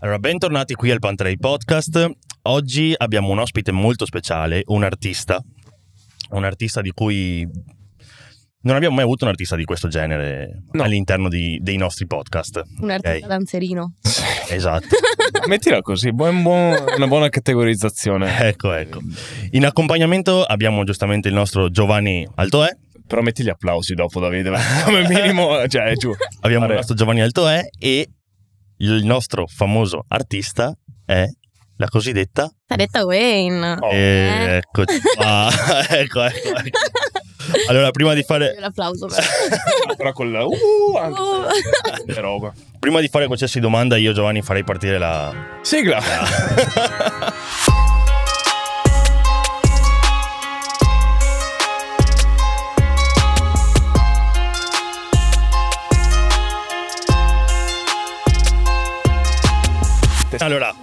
Allora, bentornati qui al Panterei Podcast. Oggi abbiamo un ospite molto speciale, un artista, un artista di cui non abbiamo mai avuto un artista di questo genere No. all'interno di- dei nostri podcast. Un artista Ok. danzerino. Esatto. Mettila così, buon- buon- una buona categorizzazione. ecco, ecco. In accompagnamento abbiamo giustamente il nostro Giovanni Altoè. Però metti gli applausi dopo, Davide. Come minimo, cioè, giù. Abbiamo il nostro Giovanni Altoè e il nostro famoso artista è la cosiddetta Taretta Wayne. Oh. Eh, Eccoci qua. ecco, ecco, ecco. Allora, prima di fare L'applauso per... Però con la... Uh, anche che roba. prima di fare qualsiasi domanda, io Giovanni farei partire la Sigla. Allora,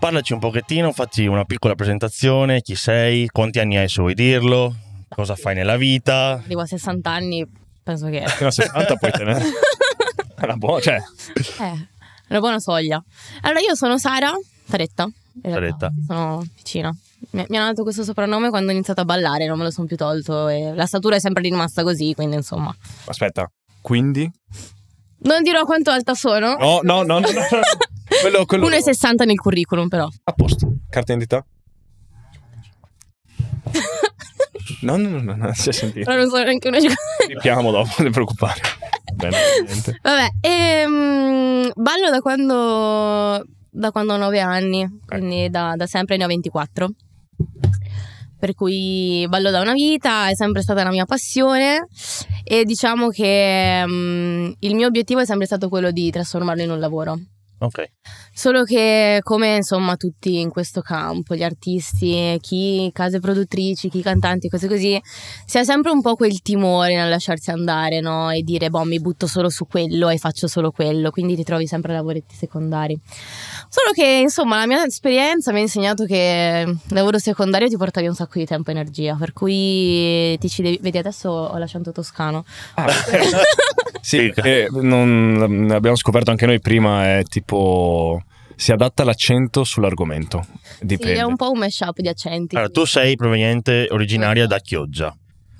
parlaci un pochettino, fatti una piccola presentazione, chi sei, quanti anni hai se vuoi dirlo, cosa fai nella vita. Arrivo a 60 anni, penso che... Fino a 60 puoi tenere. È una buona, cioè, Eh, è una buona soglia. Allora, io sono Sara Taretta. Taretta. Sono vicina. Mi, mi hanno dato questo soprannome quando ho iniziato a ballare, non me lo sono più tolto e la statura è sempre rimasta così, quindi insomma. aspetta. Quindi? Non dirò quanto alta sono. No, no, no, no. no. Quello, quello... 1,60 nel curriculum però. A posto. Carta d'identità? No, no, no, no, non si è sentito. Però non sono neanche una Ripiamo dopo, non preoccupare. Bene, niente. Vabbè, ehm, ballo da quando, da quando ho 9 anni, quindi da, da sempre ne ho 24. Per cui ballo da una vita, è sempre stata la mia passione e diciamo che mm, il mio obiettivo è sempre stato quello di trasformarlo in un lavoro. Ok. Solo che come insomma tutti in questo campo, gli artisti, chi case produttrici, chi cantanti, cose così, si ha sempre un po' quel timore nel lasciarsi andare, no? E dire boh mi butto solo su quello e faccio solo quello, quindi ti trovi sempre lavoretti secondari. Solo che insomma la mia esperienza mi ha insegnato che il lavoro secondario ti porta via un sacco di tempo e energia, per cui ti ci devi... Vedi adesso ho l'accento toscano. Ah, sì, eh, non- abbiamo scoperto anche noi prima, è tipo... Si adatta l'accento sull'argomento. Dipende. Sì, è un po' un mashup di accenti. Allora, tu sei proveniente originaria da Chioggia.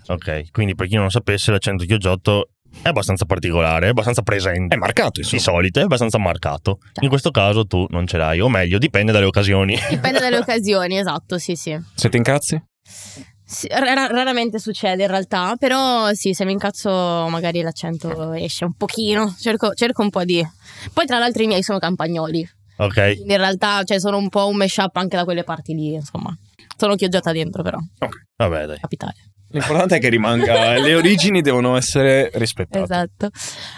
Ok, quindi per chi non lo sapesse, l'accento chioggiotto è abbastanza particolare, è abbastanza presente. È marcato, di insomma. solito è abbastanza marcato. In questo caso tu non ce l'hai, o meglio, dipende dalle occasioni. Dipende dalle occasioni, esatto, sì, sì. Siete incazzi? Sì, ra- raramente succede in realtà, però sì, se mi incazzo magari l'accento esce un pochino, cerco, cerco un po' di... Poi tra l'altro i miei sono campagnoli, Ok, quindi in realtà cioè, sono un po' un mashup anche da quelle parti lì, insomma. Sono chioggiata dentro però, vabbè, dai. capitale. L'importante è che rimanga. Le origini devono essere rispettate. Esatto.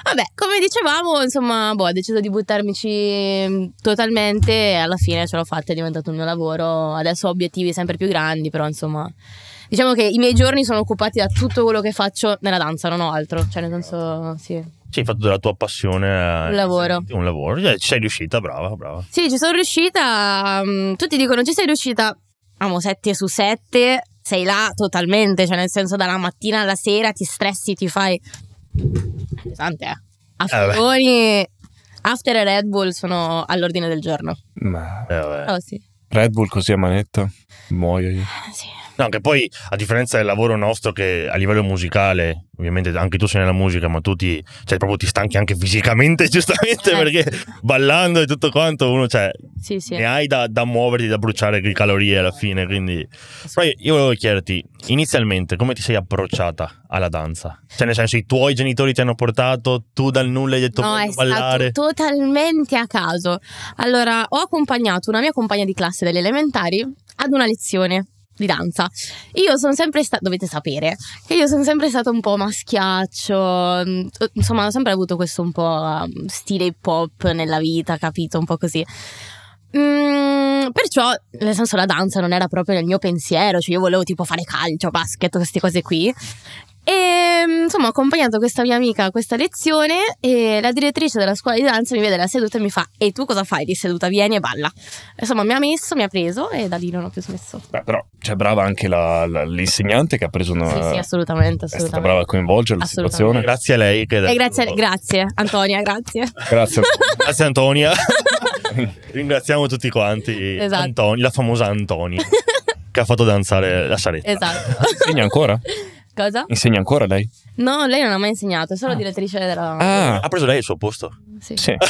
Vabbè, come dicevamo, insomma, boh, ho deciso di buttarmici mm, totalmente e alla fine ce l'ho fatta, è diventato il mio lavoro. Adesso ho obiettivi sempre più grandi, però insomma, diciamo che i miei giorni sono occupati da tutto quello che faccio nella danza, non ho altro, cioè nel senso, sì. Sì, hai fatto della tua passione eh, Un lavoro. Un lavoro, Eh, ci sei riuscita, brava, brava. Sì, ci sono riuscita, mm, tutti dicono ci sei riuscita, amo 7 su 7, sei là totalmente, cioè nel senso dalla mattina alla sera ti stressi, ti fai... Pesante, eh. Afteroni, after e Red Bull sono all'ordine del giorno. Ma Eh. Oh sì. Red Bull così a manetta, muoio io. Eh, sì. No, che poi a differenza del lavoro nostro che a livello musicale, ovviamente anche tu sei nella musica, ma tu ti, cioè, proprio ti stanchi anche fisicamente, giustamente, Eh. perché ballando e tutto quanto uno, cioè, Sì, sì. ne hai da, da muoverti, da bruciare di calorie alla fine, quindi... Però io- volevo chiederti, inizialmente, come ti sei approcciata alla danza? Cioè, nel senso, i tuoi genitori ti hanno portato, tu dal nulla hai detto No, voglio ballare? stato totalmente a caso. Allora, ho accompagnato una mia compagna di classe delle elementari ad una lezione di danza. Io sono sempre stata, dovete sapere, che io sono sempre stata un po' maschiaccio, mm, insomma, ho sempre avuto questo un po' um, stile hip hop nella vita, capito? Un po' così. Mm, perciò, nel senso, la danza non era proprio nel mio pensiero, cioè io volevo tipo fare calcio, basket, queste cose qui. E mm, insomma ho accompagnato questa mia amica a questa lezione e la direttrice della scuola di danza mi vede la seduta e mi fa e tu cosa fai di seduta? Vieni e balla. Insomma mi ha messo, mi ha preso e da lì non ho più smesso. Beh, però c'è brava anche la- la- l'insegnante che ha preso una... Sì, sì, assolutamente, è stata assolutamente. brava a coinvolgere la Assolutamente. situazione. Grazie a lei. Che E grazie, grazie Antonia, grazie. Grazie. Grazie Antonia. Ringraziamo tutti quanti. Esatto. Antoni- la famosa Antonia che ha fatto danzare la saletta. Esatto. Insegna ancora? Cosa? Insegna ancora lei? No, lei non ha mai insegnato, è solo direttrice della... Ah, Ha preso lei il suo posto. Sì. sì.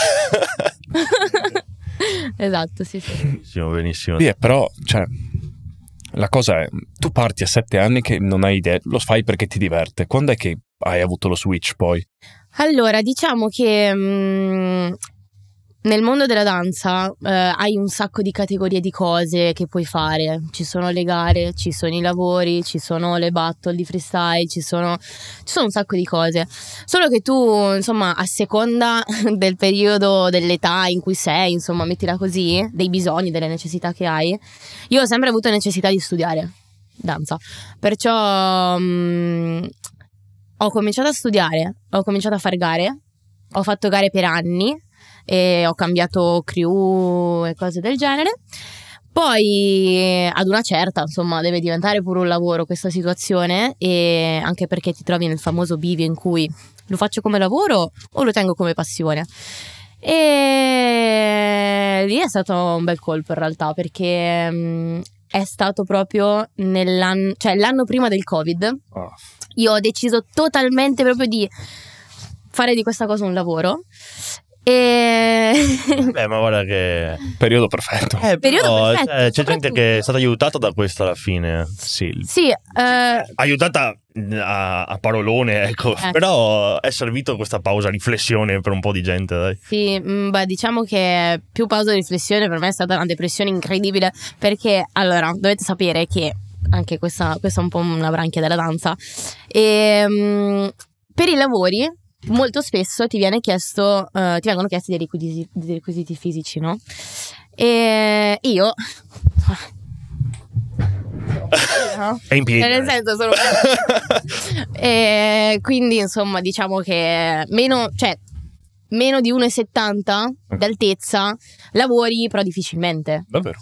esatto, sì, sì. Benissimo, benissimo. Sì, però, cioè, la cosa è, tu parti a sette anni che non hai idea, lo fai perché ti diverte. Quando è che hai avuto lo switch poi? Allora, diciamo che mm, nel mondo della danza eh, hai un sacco di categorie di cose che puoi fare. Ci sono le gare, ci sono i lavori, ci sono le battle di freestyle, ci sono, ci sono un sacco di cose. Solo che tu, insomma, a seconda del periodo, dell'età in cui sei, insomma, mettila così, dei bisogni, delle necessità che hai, io ho sempre avuto necessità di studiare danza. Perciò mm, ho cominciato a studiare, ho cominciato a fare gare, ho fatto gare per anni e ho cambiato crew e cose del genere. Poi ad una certa, insomma, deve diventare pure un lavoro questa situazione e anche perché ti trovi nel famoso bivio in cui lo faccio come lavoro o lo tengo come passione. E lì è stato un bel colpo in realtà perché mm, è stato proprio nell'anno, cioè l'anno prima del Covid Ah, io ho deciso totalmente proprio di fare di questa cosa un lavoro e Beh, ma guarda che. periodo perfetto. Eh, Periodo però, perfetto, cioè, c'è gente che è stata aiutata da questo alla fine. Sì, sì, eh, Aiutata a, a parolone, ecco. Ecco. Però è servito questa pausa riflessione per un po' di gente, dai. sì, mm, beh, diciamo che più pausa di riflessione per me è stata una depressione incredibile perché allora dovete sapere che anche questa, questa è un po' una branchia della danza e mm, per i lavori molto spesso ti viene chiesto eh, ti vengono chiesti dei requisiti, dei requisiti fisici no? e io? È in piedi. Nel senso sono e quindi insomma diciamo che meno cioè meno di 1,70 d'altezza lavori però difficilmente davvero.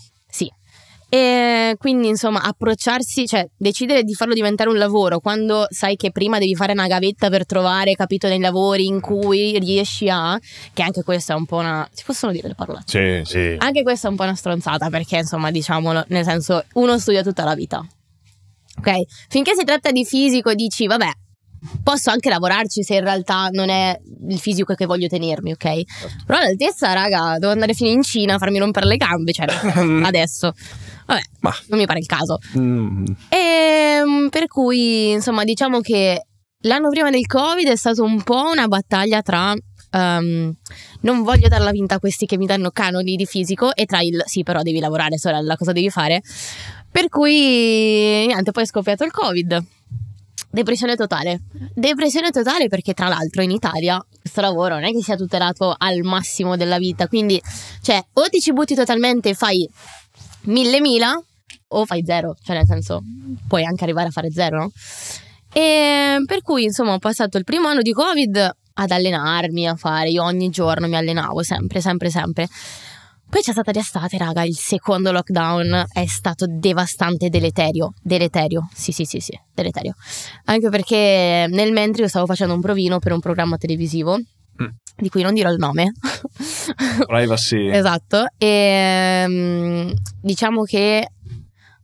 E quindi insomma approcciarsi cioè decidere di farlo diventare un lavoro quando sai che prima devi fare una gavetta per trovare capito nei lavori in cui riesci a che anche questa è un po' una si possono dire le parolacce Sì, Sì. anche questa è un po' una stronzata perché insomma diciamolo, nel senso uno studia tutta la vita. Ok? Finché si tratta di fisico dici vabbè, posso anche lavorarci se in realtà non è il fisico che voglio tenermi, ok? Però l'altezza, raga, devo andare fino in Cina a farmi rompere le gambe, cioè adesso. Vabbè, Ma- non mi pare il caso. Mm, E mm, per cui, insomma, diciamo che l'anno prima del Covid è stato un po' una battaglia tra ehm, non voglio darla vinta a questi che mi danno canoni di fisico e tra il sì, però devi lavorare, sorella, cosa devi fare? Per cui niente, poi è scoppiato il Covid. Depressione totale. Depressione totale perché tra l'altro in Italia questo lavoro non è che sia tutelato al massimo della vita, quindi cioè o ti ci butti totalmente e fai mille mila o fai zero, cioè nel senso puoi anche arrivare a fare zero, no? E per cui insomma ho passato il primo anno di Covid ad allenarmi, a fare, io ogni giorno mi allenavo sempre, sempre, sempre. Poi c'è stata l'estate, raga, il secondo lockdown è stato devastante deleterio, deleterio, sì sì sì sì, deleterio. Anche perché nel mentre io stavo facendo un provino per un programma televisivo. Di cui non dirò il nome, privacy. Esatto, e mm, diciamo che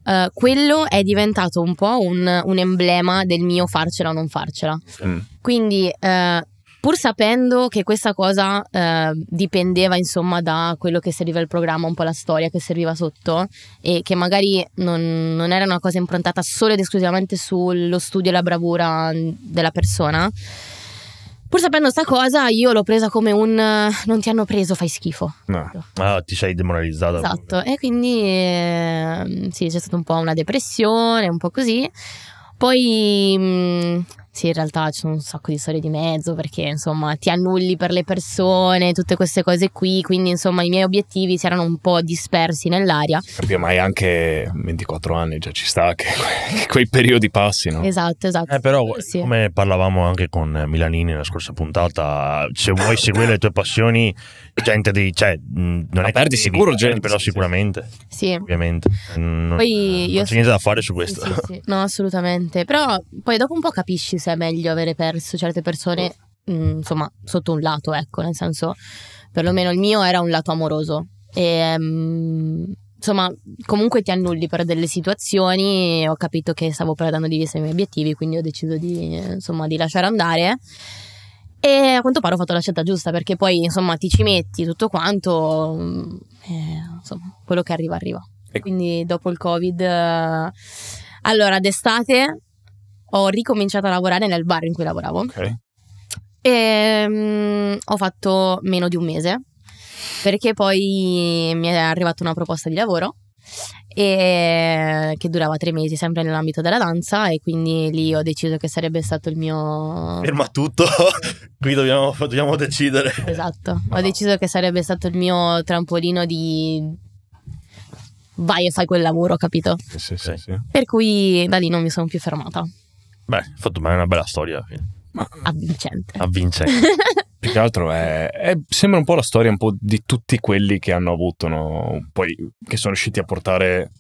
eh, quello è diventato un po' un, un emblema del mio farcela o non farcela. Mm. Quindi, eh, pur sapendo che questa cosa eh, dipendeva insomma da quello che serviva il programma, un po' la storia che serviva sotto, e che magari non, non era una cosa improntata solo ed esclusivamente sullo studio e la bravura della persona. Pur sapendo sta cosa, io l'ho presa come un eh, non ti hanno preso, fai schifo. No. Ah, ti sei demoralizzata. Esatto, e quindi ehm, sì, c'è stata un po' una depressione, un po' così. Poi mh, sì, in realtà ci sono un sacco di storie di mezzo perché insomma ti annulli per le persone, tutte queste cose qui, quindi insomma i miei obiettivi si erano un po' dispersi nell'aria. Capito, ma hai anche 24 anni, già ci sta che, que- quei periodi passino. Esatto, esatto. Eh, però, Sì. come parlavamo anche con Milanini nella scorsa puntata, se vuoi seguire le tue passioni, gente di. cioè, non Ma è perdi che sicuro devi, gente, però sicuramente, Sì. ovviamente. Non, Poi io- non c'è niente da fare su questo. sì, sì. No, assolutamente. Però poi dopo un po' capisci se è meglio avere perso certe persone, mh, insomma, sotto un lato, ecco, nel senso, perlomeno il mio era un lato amoroso. E, mh, insomma, comunque ti annulli per delle situazioni. Ho capito che stavo perdendo di vista i miei obiettivi, quindi ho deciso di, eh, insomma, di lasciare andare. E a quanto pare ho fatto la scelta giusta perché poi insomma ti ci metti tutto quanto, mh, e, insomma, quello che arriva arriva. E- Quindi dopo il Covid, eh, allora d'estate ho ricominciato a lavorare nel bar in cui lavoravo Ok. e mm, ho fatto meno di un mese perché poi mi è arrivata una proposta di lavoro e che durava tre mesi sempre nell'ambito della danza e quindi lì ho deciso che sarebbe stato il mio Ferma tutto, qui dobbiamo, dobbiamo decidere. esatto ho deciso che sarebbe stato il mio trampolino di vai e fai quel lavoro capito Sì, sì, sì. per cui da lì non mi sono più fermata Beh, fatto bene, è una bella storia, avvincente avvincente. Più che altro è, è- sembra un po' la storia un po' di tutti quelli che hanno avuto, no? poi che sono riusciti a portare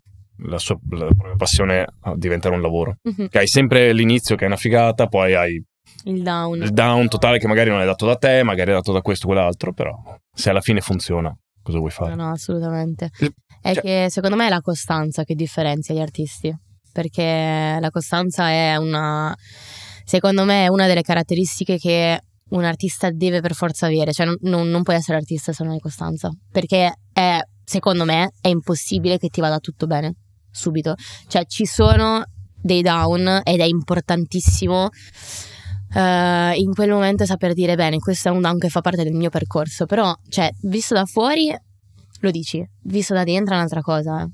la, sua, la propria passione a diventare un lavoro. Mhm. Che hai sempre l'inizio che è una figata, poi hai il down il down totale che magari non è dato da te, magari è dato da questo o quell'altro, però se alla fine funziona, cosa vuoi fare? No, no, assolutamente. È cioè- che secondo me è la costanza che differenzia gli artisti. Perché la costanza è una. Secondo me è una delle caratteristiche che un artista deve per forza avere. Cioè, non, non- puoi essere artista se non hai costanza. Perché è, secondo me, è impossibile che ti vada tutto bene subito. Cioè, ci sono dei down ed è importantissimo. eh, in quel momento saper dire bene, questo è un down che fa parte del mio percorso, però, cioè, visto da fuori lo dici, visto da dentro è un'altra cosa.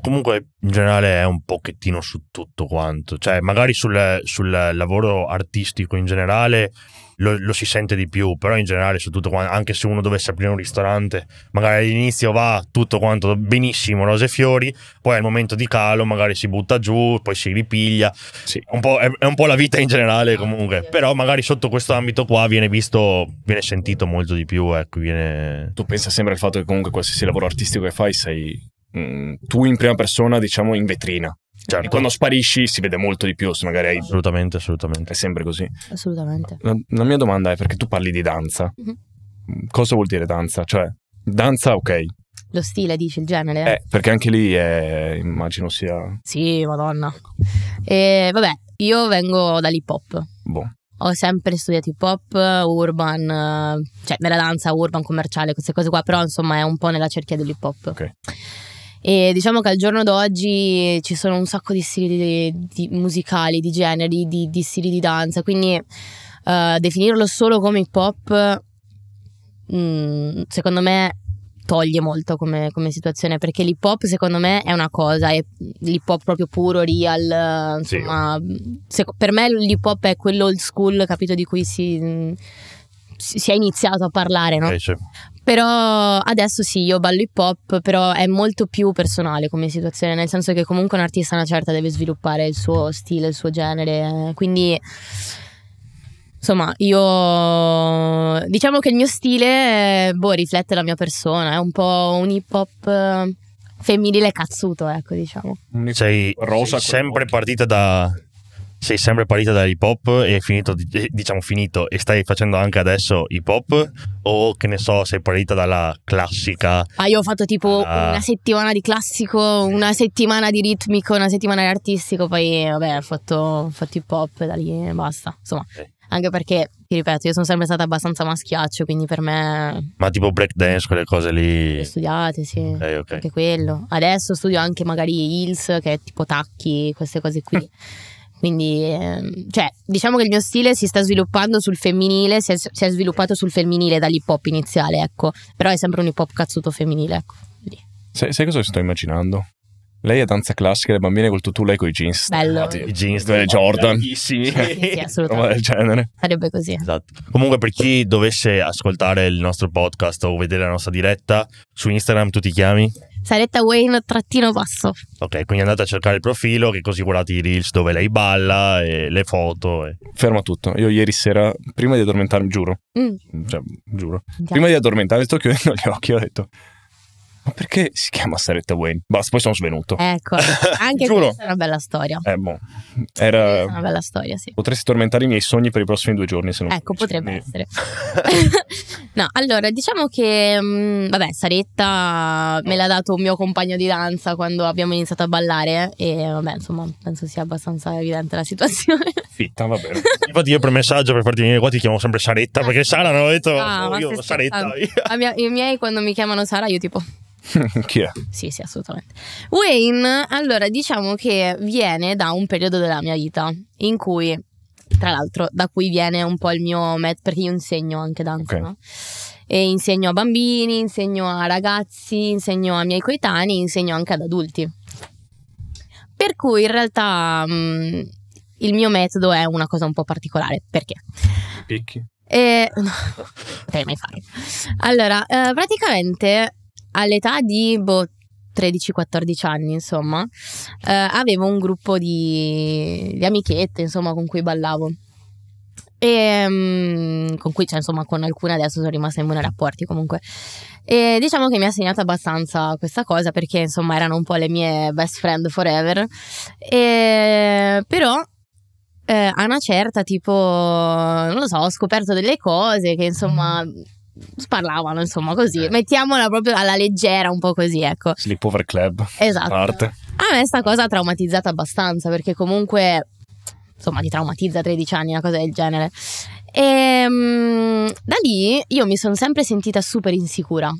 Comunque, in generale, è un pochettino su tutto quanto. Cioè, magari sul, sul lavoro artistico in generale lo, lo si sente di più, però in generale su tutto quanto. Anche se uno dovesse aprire un ristorante, magari all'inizio va tutto quanto benissimo, rose e fiori, poi al momento di calo magari si butta giù, poi si ripiglia. Sì. Un po', è, è un po' la vita in generale comunque. Però magari sotto questo ambito qua viene visto, viene sentito molto di più, ecco, viene... Tu pensa sempre al fatto che comunque qualsiasi lavoro artistico che fai sei mm, tu in prima persona, diciamo, in vetrina. Certo. E quando sparisci si vede molto di più, se magari hai... Assolutamente, assolutamente. È sempre così. Assolutamente. La, la mia domanda è perché tu parli di danza. Mhm. Cosa vuol dire danza? Cioè, danza, ok. Lo stile, dici, il genere? Eh, perché anche lì è, immagino sia... Sì, madonna. E vabbè, io vengo dall'hip hop. Boh. Ho sempre studiato hip hop, urban, eh, cioè nella danza, urban, commerciale, queste cose qua, però insomma è un po' nella cerchia dell'hip hop. Ok. E diciamo che al giorno d'oggi ci sono un sacco di stili di- di- musicali, di generi, di, di stili di danza, quindi eh, definirlo solo come hip hop mm, secondo me toglie molto come, come situazione perché l'hip hop secondo me è una cosa, è l'hip hop proprio puro, real, eh, Sì. insomma, seco- per me l'hip hop è quello old school, capito, di cui si, si si è iniziato a parlare, no? Eh, sì. Però adesso sì, io ballo hip hop, però è molto più personale come situazione, nel senso che comunque un artista una certa deve sviluppare il suo stile, il suo genere, quindi insomma io diciamo che il mio stile eh, boh, riflette la mia persona, è un po' un hip hop eh, femminile cazzuto, ecco diciamo. sei, Rosa sempre occhi. partita da sei sempre partita da hip hop e finito di- eh, diciamo finito e stai facendo anche adesso hip hop o che ne so sei partita dalla classica Ah, io ho fatto tipo Ah. una settimana di classico, una settimana di ritmico, una settimana di artistico, poi vabbè, ho fatto, ho fatto hip hop e da lì e basta. Insomma, Ok. anche perché, ti ripeto, io sono sempre stata abbastanza maschiaccio, quindi per me ma tipo break dance quelle cose lì le studiate, sì. ok ok Anche quello. Adesso studio anche magari Hills, che è tipo tacchi, queste cose qui. Quindi, ehm, cioè, diciamo che il mio stile si sta sviluppando sul femminile, si è, si è sviluppato sul femminile dall'hip hop iniziale, ecco. Però è sempre un hip hop cazzuto femminile, ecco. Sai, sai cosa sto immaginando? Lei è danza classica, le bambine col tutù, lei con i jeans. Bello. Ah, I jeans delle Jordan. bellissimi. Sì, sì, assolutamente. del genere. Sarebbe così. Esatto. Comunque, per chi dovesse ascoltare il nostro podcast o vedere la nostra diretta, su Instagram tu ti chiami? Saretta Wayne trattino basso. Ok, quindi andate a cercare il profilo, che così guardate i reels dove lei balla e le foto. e- Ferma tutto. Io ieri sera, prima di addormentarmi, giuro, Mm, cioè, giuro, andiamo. prima di addormentarmi, sto chiudendo gli occhi, ho detto, ma perché si chiama Saretta Wayne? Basta, poi sono svenuto. Ecco, anche Giuro. questa è una bella storia. Eh, boh, era... è una bella storia, sì. Potresti tormentare i miei sogni per i prossimi due giorni se non Ecco, potrebbe essere. no, allora, diciamo che, mh, vabbè, Saretta me l'ha dato un mio compagno di danza quando abbiamo iniziato a ballare e, vabbè, insomma, penso sia abbastanza evidente la situazione. Fitta, va bene. Infatti, io per messaggio per farti venire qua ti chiamo sempre Saretta perché Sara non ho detto Ah, oh, io Saretta. mia- I miei quando mi chiamano Sara io tipo Chi è? Sì, sì, assolutamente. Wayne, allora, diciamo che viene da un periodo della mia vita in cui, tra l'altro, da cui viene un po' il mio met perché io insegno anche danza, Ok. no? E insegno a bambini, insegno a ragazzi, insegno a miei coetanei, insegno anche ad adulti. Per cui in realtà mh, il mio metodo è una cosa un po' particolare. Perché? Picchi. E... No, potrei mai farlo. Allora, eh, praticamente all'età di boh, 13-14 anni, insomma, eh, avevo un gruppo di, di amichette, insomma, con cui ballavo. E mm, con cui, cioè, insomma, con alcune adesso sono rimasta in buoni rapporti comunque. E diciamo che mi ha segnato abbastanza questa cosa perché, insomma, erano un po' le mie best friend forever. E, però eh, a una certa, tipo, non lo so, ho scoperto delle cose che insomma sparlavano, insomma, così. Ok. Mettiamola proprio alla leggera, un po' così, ecco. Sleepover Club. Esatto. Parte. A me sta cosa ha traumatizzato abbastanza perché comunque, insomma, ti traumatizza a 13 anni, una cosa del genere. E mm, da lì io mi sono sempre sentita super insicura.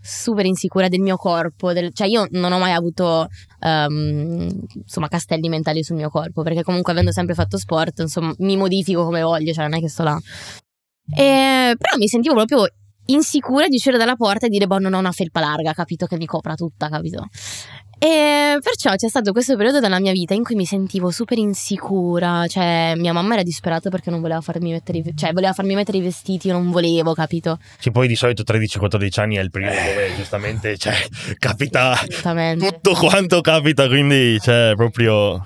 Super insicura del mio corpo, del- cioè io non ho mai avuto ehm, insomma castelli mentali sul mio corpo perché comunque avendo sempre fatto sport insomma mi modifico come voglio, cioè non è che sto là. E, però mi sentivo proprio insicura di uscire dalla porta e dire boh non ho una felpa larga, capito che mi copra tutta, capito? E perciò c'è stato questo periodo della mia vita in cui mi sentivo super insicura, cioè mia mamma era disperata perché non voleva farmi mettere i, cioè voleva farmi mettere i vestiti, io non volevo, capito? Sì, poi di solito 13-14 anni è il periodo dove giustamente cioè, capita tutto quanto capita, quindi cioè proprio...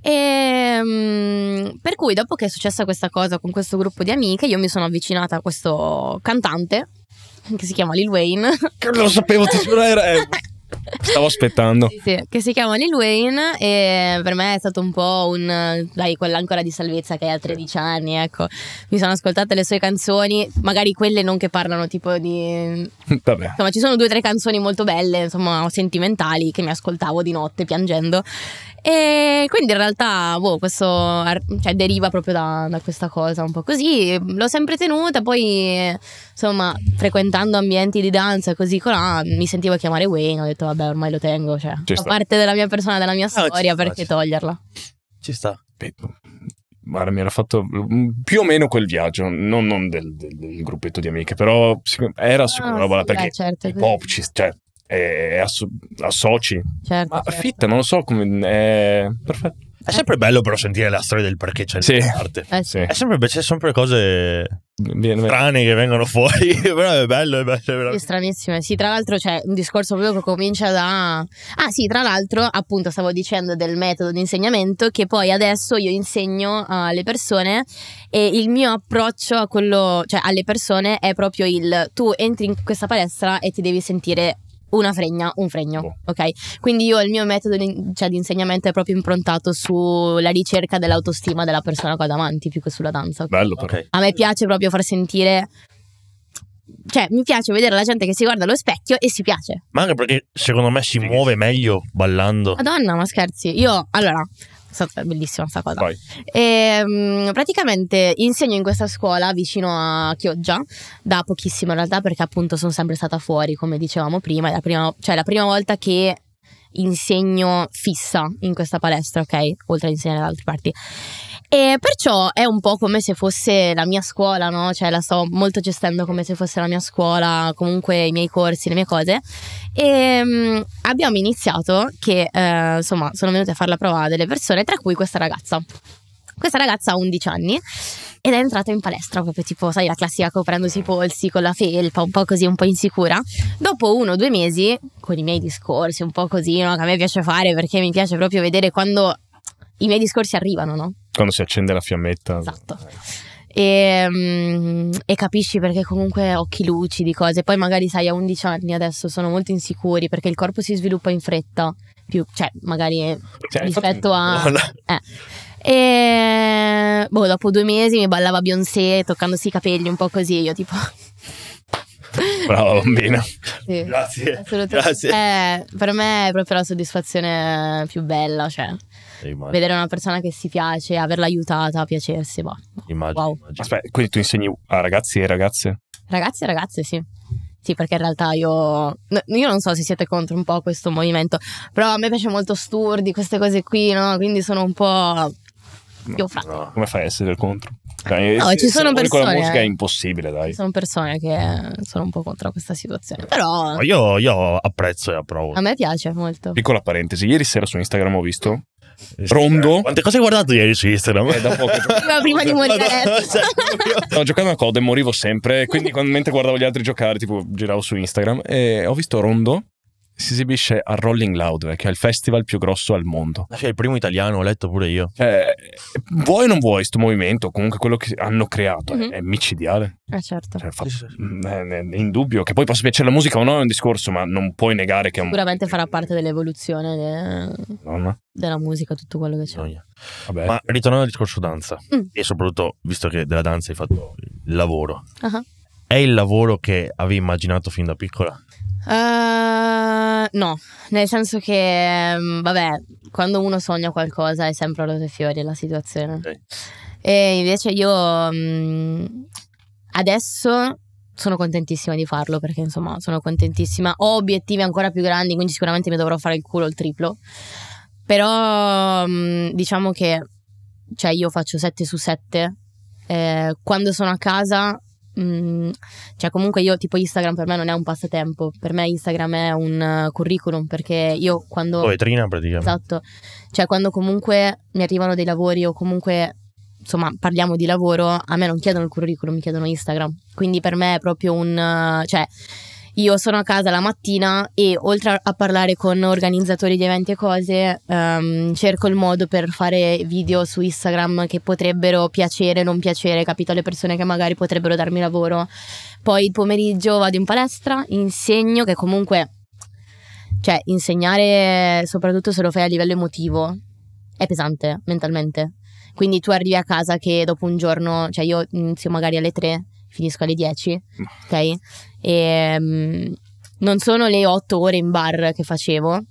E mm, per cui dopo che è successa questa cosa con questo gruppo di amiche, io mi sono avvicinata a questo cantante che si chiama Lil Wayne. Che Lo sapevo, ti era... Stavo aspettando. Sì, sì, che si chiama Lil Wayne e per me è stato un po' un dai quella ancora di salvezza che hai a 13 anni ecco mi sono ascoltate le sue canzoni magari quelle non che parlano tipo di Vabbè. insomma ci sono due o tre canzoni molto belle insomma sentimentali che mi ascoltavo di notte piangendo e quindi in realtà boh, questo cioè, deriva proprio da, da questa cosa un po' così l'ho sempre tenuta poi insomma frequentando ambienti di danza così colà mi sentivo chiamare Wayne ho detto vabbè ormai lo tengo cioè Ci fa sta. parte della mia persona della mia Ah, ci storia sta, perché ci toglierla Ci sta. Beh, Guarda, mi era fatto mm, più o meno quel viaggio, non, non del, del- del gruppetto di amiche, però sic- era sicuro una roba sì, perché beh, certo, hip hop ci, cioè, è, è asso- associ. certo, Ma certo. fitta, non lo so come è perfetto. È sempre bello però sentire la storia del perché c'è Sì. la parte. Eh, sì. È sempre, c'è sempre cose Viene- strane che vengono fuori, però è bello, è bello. È bello. Sì, stranissime. Sì, tra l'altro c'è un discorso proprio che comincia da... Ah sì, tra l'altro appunto stavo dicendo del metodo di insegnamento che poi adesso io insegno alle persone e il mio approccio a quello, cioè alle persone è proprio il tu entri in questa palestra e ti devi sentire una fregna, un fregno, Boh. ok? Quindi io il mio metodo di, cioè, di insegnamento è proprio improntato sulla ricerca dell'autostima della persona qua davanti più che sulla danza. ok? Bello però. Ok. A me piace proprio far sentire. Cioè, mi piace vedere la gente che si guarda allo specchio e si piace. Ma anche perché secondo me si muove meglio ballando. Madonna, ma scherzi. Io, allora, bellissima sta cosa. E, mm, praticamente insegno in questa scuola vicino a Chioggia da pochissimo in realtà perché appunto sono sempre stata fuori, come dicevamo prima. È la prima, cioè la prima volta che insegno fissa in questa palestra, ok? Oltre a insegnare da altre parti. E perciò è un po' come se fosse la mia scuola, no? Cioè la sto molto gestendo come se fosse la mia scuola, comunque i miei corsi, le mie cose. E um, abbiamo iniziato che, eh, insomma, sono venute a fare la prova delle persone, tra cui questa ragazza. Questa ragazza ha 11 anni ed è entrata in palestra proprio tipo, sai, la classica coprendosi i polsi con la felpa, un po' così, un po' insicura. Dopo uno o due mesi, con i miei discorsi, un po' così, no? che a me piace fare perché mi piace proprio vedere quando i miei discorsi arrivano, no? Quando si accende la fiammetta. Esatto. E, um, e, capisci perché comunque occhi lucidi, cose. Poi magari sai a 11 anni adesso sono molto insicuri perché il corpo si sviluppa in fretta, più, cioè magari cioè, rispetto infatti, a... Eh. E boh, dopo due mesi mi ballava Beyoncé toccandosi i capelli un po' così, io tipo... Brava bambina. Sì, grazie. Grazie. Eh, per me è proprio la soddisfazione più bella, cioè vedere una persona che si piace, averla aiutata a piacersi. Boh. Immagino, wow. immagino. Aspetta, quindi tu insegni a ragazzi e ragazze? Ragazzi e ragazze, sì. Sì, perché in realtà io, io non so se siete contro un po' questo movimento, però a me piace molto sturdi, queste cose qui, no? Quindi sono un po' più fra. No. Come fai a essere contro? No, ci sono persone. Con la musica è impossibile, dai. Ci sono persone che sono un po' contro questa situazione. Però. Io, io apprezzo e approvo. A me piace molto. Piccola parentesi, ieri sera su Instagram ho visto Rondo. Quante cose hai guardato ieri su Instagram? Eh, da poco prima, prima di morire. Ho giocato a code e morivo sempre. Quindi, quando, mentre guardavo gli altri giocare, tipo giravo su Instagram e ho visto Rondo si esibisce a Rolling Loud, che è il festival più grosso al mondo. Cioè, il primo italiano, ho letto pure io. Cioè, vuoi o non vuoi, questo movimento, comunque quello che hanno creato mm-hmm. è, micidiale. Eh certo. Cioè, fa, è, è, indubbio che poi possa piacere la musica o no è un discorso, ma non puoi negare che è un... Sicuramente farà parte dell'evoluzione de... della musica, tutto quello che c'è. Vabbè. Ma ritornando al discorso danza, mm. e soprattutto, visto che della danza hai fatto il lavoro, uh-huh. è il lavoro che avevi immaginato fin da piccola? Uh, no, nel senso che, mm, vabbè, quando uno sogna qualcosa è sempre rose e fiori la situazione. Okay. E invece io um, adesso sono contentissima di farlo perché insomma sono contentissima. Ho obiettivi ancora più grandi, quindi sicuramente mi dovrò fare il culo il triplo. Però um, diciamo che cioè io faccio 7 su 7. Eh, quando sono a casa Mm, cioè comunque io tipo Instagram per me non è un passatempo, per me Instagram è un uh, curriculum perché io quando... Poetrina praticamente. Esatto, cioè quando comunque mi arrivano dei lavori o comunque insomma parliamo di lavoro, a me non chiedono il curriculum, mi chiedono Instagram, quindi per me è proprio un... Uh, cioè io sono a casa la mattina e oltre a parlare con organizzatori di eventi e cose, um, cerco il modo per fare video su Instagram che potrebbero piacere, non piacere, capito, alle persone che magari potrebbero darmi lavoro. Poi il pomeriggio vado in palestra, insegno, che comunque, cioè, insegnare, soprattutto se lo fai a livello emotivo, è pesante mentalmente. Quindi tu arrivi a casa che dopo un giorno, cioè io inizio magari alle 3 finisco alle 10, ok? E um, non sono le 8 ore in bar che facevo,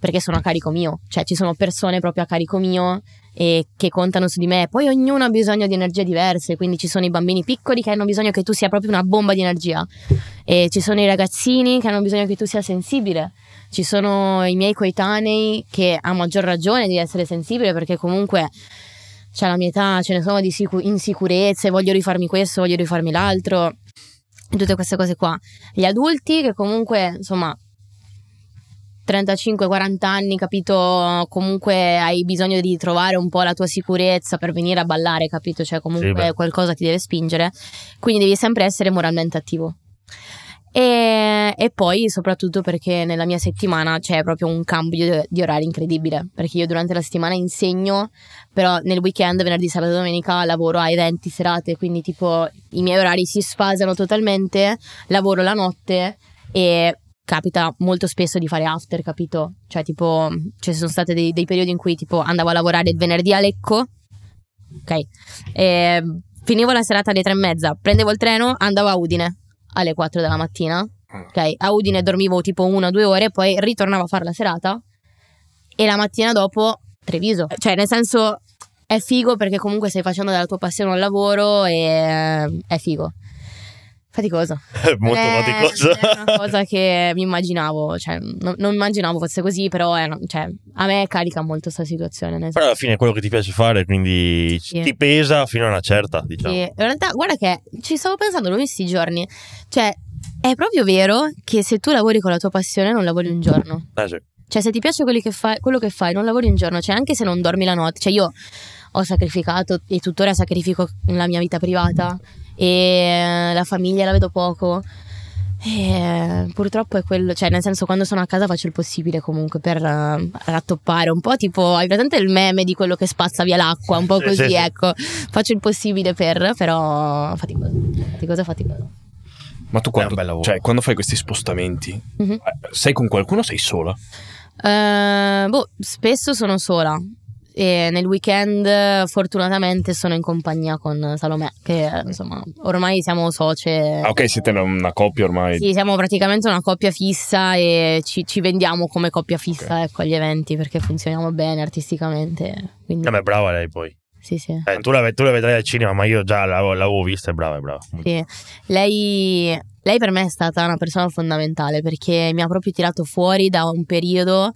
perché sono a carico mio, cioè ci sono persone proprio a carico mio e che contano su di me. Poi ognuno ha bisogno di energie diverse, quindi ci sono i bambini piccoli che hanno bisogno che tu sia proprio una bomba di energia e ci sono i ragazzini che hanno bisogno che tu sia sensibile. Ci sono i miei coetanei che a maggior ragione di essere sensibile perché comunque c'è la mia età, ce ne sono di sicu- insicurezze, voglio rifarmi questo, voglio rifarmi l'altro, tutte queste cose qua. Gli adulti che comunque, insomma, 35-40 anni, capito? Comunque hai bisogno di trovare un po' la tua sicurezza per venire a ballare, capito? Cioè, comunque sì, qualcosa ti deve spingere. Quindi devi sempre essere moralmente attivo. E, e, poi soprattutto perché nella mia settimana c'è proprio un cambio di orari incredibile, perché io durante la settimana insegno, però nel weekend, venerdì, sabato domenica lavoro a eventi, serate, quindi tipo i miei orari si sfasano totalmente, lavoro la notte e capita molto spesso di fare after, capito? Cioè tipo, ci sono stati dei, dei periodi in cui tipo andavo a lavorare il venerdì a Lecco, ok, e finivo la serata alle tre e mezza, prendevo il treno, andavo a Udine alle 4 della mattina. Mm. Ok, a Udine dormivo tipo una o due ore, poi ritornavo a fare la serata e la mattina dopo Treviso. Cioè, nel senso, è figo perché comunque stai facendo della tua passione un lavoro e è figo. Faticoso. Molto Eh, faticoso. È una cosa che mi immaginavo, cioè, non, non immaginavo fosse così, però è cioè, a me carica molto questa situazione. Però alla fine è quello che ti piace fare, quindi Sì. ti pesa fino a una certa, diciamo. Sì, in realtà, guarda che ci stavo pensando in questi giorni. Cioè, è proprio vero che se tu lavori con la tua passione non lavori un giorno. Eh, sì. Cioè, se ti piace che fai- quello che fai, non lavori un giorno. Cioè, anche se non dormi la notte. Cioè, io ho sacrificato e tuttora sacrifico la mia vita privata e la famiglia la vedo poco. E purtroppo è quello, cioè nel senso quando sono a casa faccio il possibile comunque per eh, rattoppare un po' tipo, hai presente il meme di quello che spazza via l'acqua, un po' Sì, così, sì, sì. ecco, faccio il possibile per, però faticoso, faticoso, faticoso. Ma tu quando, cioè, quando fai questi spostamenti, Mhm. eh, sei con qualcuno o sei sola? Eh, boh, spesso sono sola. E nel weekend, fortunatamente, sono in compagnia con Salomè, che insomma ormai siamo socie. Ah, ok, siete una- coppia ormai. Sì, siamo praticamente una coppia fissa e ci, ci vendiamo come coppia fissa ecco, agli eventi perché funzioniamo bene artisticamente. Quindi, Eh, ma è brava lei poi. sì, sì. Eh, tu, la, tu la vedrai al cinema, ma io già l'avevo, l'avevo vista, è brava, è brava. Sì. Lei, lei per me è stata una persona fondamentale perché mi ha proprio tirato fuori da un periodo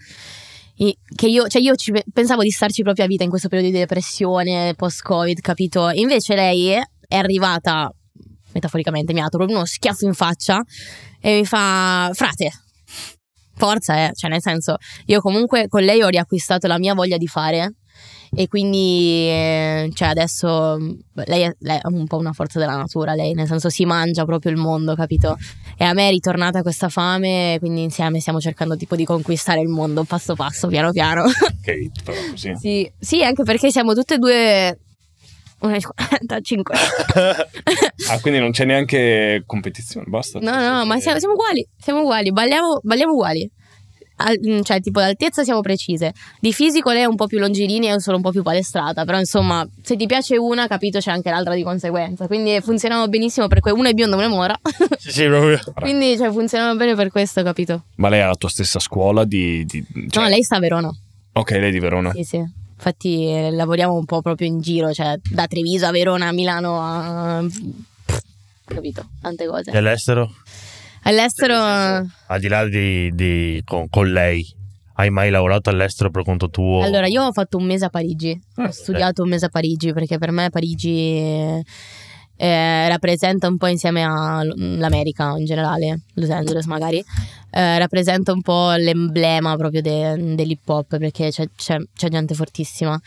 che io, cioè io ci pe- pensavo di starci proprio a vita in questo periodo di depressione post-covid, capito? Invece lei è arrivata, metaforicamente, mi ha dato proprio uno schiaffo in faccia e mi fa, frate, forza, eh. cioè nel senso, io comunque con lei ho riacquistato la mia voglia di fare e quindi eh, cioè adesso mh, lei è, lei è un po' una forza della natura lei nel senso si mangia proprio il mondo capito? E a me è ritornata questa fame quindi insieme stiamo cercando tipo di conquistare il mondo passo passo piano piano. Ok, però così. sì, sì anche perché siamo tutte e due una 45 Ah, quindi non c'è neanche competizione, basta. no no ma siamo, siamo uguali siamo uguali balliamo, balliamo uguali Al- mm, cioè tipo d'altezza siamo precise. Di fisico lei è un po' più longilinea io sono un po' più palestrata però insomma se ti piace una capito c'è anche l'altra di conseguenza. Quindi funzionano benissimo perché una è bionda una è mora. Sì, sì, proprio. quindi cioè, funzionano bene per questo capito. Ma lei ha la tua stessa scuola di... di- cioè- no lei sta a Verona. Ok, lei è di Verona. sì sì. Infatti eh, lavoriamo un po' proprio in giro cioè da Treviso a Verona a Milano a capito tante cose. E all'estero? All'estero Al di là di, di- con, con lei, hai mai lavorato all'estero per conto tuo? Allora, io ho fatto un mese a Parigi. Ah, ho studiato un mese a Parigi perché per me Parigi eh, rappresenta un po' insieme all'America in generale, Los Angeles magari, eh, rappresenta un po' l'emblema proprio de- dell'hip hop perché c'è, c'è- c'è gente fortissima.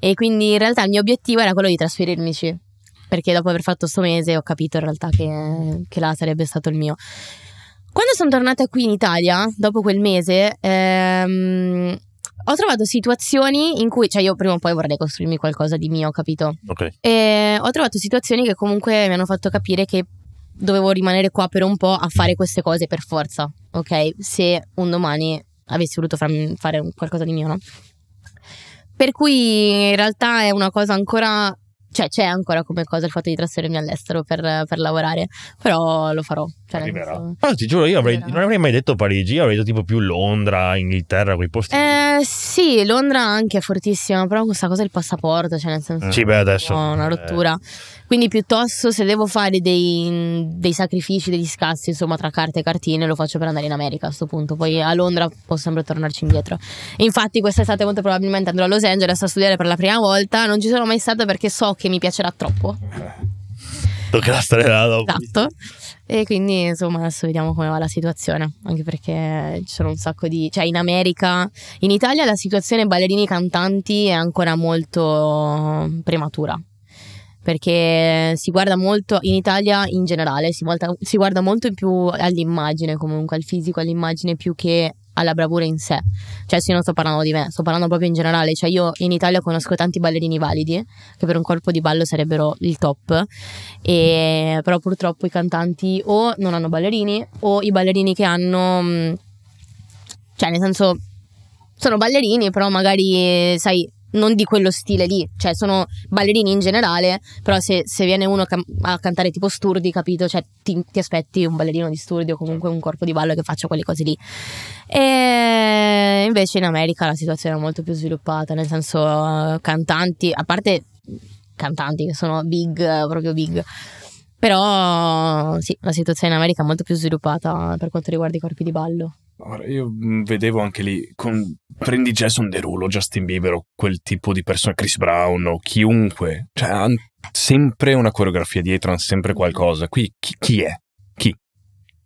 E quindi in realtà il mio obiettivo era quello di trasferirmici. Perché dopo aver fatto sto mese ho capito in realtà che, che là sarebbe stato il mio. Quando sono tornata qui in Italia, dopo quel mese, ehm, ho trovato situazioni in cui, cioè io prima o poi vorrei costruirmi qualcosa di mio, capito? Ok. E ho trovato situazioni che comunque mi hanno fatto capire che dovevo rimanere qua per un po' a fare queste cose per forza, ok? Se un domani avessi voluto farmi- fare un- qualcosa di mio, no? Per cui in realtà è una cosa ancora, cioè c'è ancora come cosa il fatto di trasferirmi all'estero per, per lavorare, però lo farò. Cioè, Arriverà. senso- Ah, ti giuro, io avrei- non avrei mai detto Parigi, io avrei detto tipo più Londra, Inghilterra, quei posti. Eh sì, Londra anche è fortissima, però questa cosa del passaporto, cioè nel senso... sì, beh, adesso. No, una eh, rottura. Quindi piuttosto se devo fare dei, dei sacrifici, degli scassi, insomma, tra carte e cartine, lo faccio per andare in America a questo punto. Poi a Londra posso sempre tornarci indietro. E infatti quest'estate molto probabilmente andrò a Los Angeles a studiare per la prima volta. Non ci sono mai stata perché so che mi piacerà troppo. Toccherà stare là dopo. Esatto. E quindi insomma adesso vediamo come va la situazione. Anche perché ci sono un sacco di... Cioè in America, in Italia la situazione ballerini cantanti è ancora molto prematura. Perché si guarda molto, in Italia in generale, si, volta- si guarda molto più all'immagine comunque, al fisico, all'immagine più che alla bravura in sé. Cioè, se io non sto parlando di me, sto parlando proprio in generale. Cioè, io in Italia conosco tanti ballerini validi, che per un corpo di ballo sarebbero il top, e però purtroppo i cantanti o non hanno ballerini o i ballerini che hanno mh, cioè nel senso sono ballerini però magari sai non di quello stile lì cioè sono ballerini in generale però se, se viene uno a cantare tipo sturdi capito cioè ti, ti aspetti un ballerino di sturdi o comunque un corpo di ballo che faccia quelle cose lì e invece in America la situazione è molto più sviluppata nel senso eh, cantanti a parte cantanti che sono big, proprio big. Però sì, la situazione in America è molto più sviluppata per quanto riguarda i corpi di ballo. Ora, io mh, vedevo anche lì, con, prendi Jason Derulo, Justin Bieber o quel tipo di persona, Chris Brown o chiunque, cioè hanno sempre una coreografia dietro, hanno sempre qualcosa. Qui chi, chi è? Chi?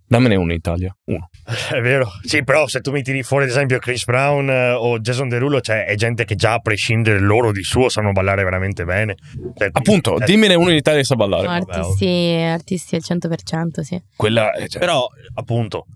Dammene uno in Italia, uno. È vero. Sì, però se tu mi tiri fuori ad esempio Chris Brown eh, o Jason Derulo, cioè è gente che già a prescindere loro di suo sanno ballare veramente bene. Cioè, Appunto, eh, dimmene uno in Italia che sa ballare. Vabbè, artisti, artisti al 100%, sì. Quella è, cioè, Però, appunto,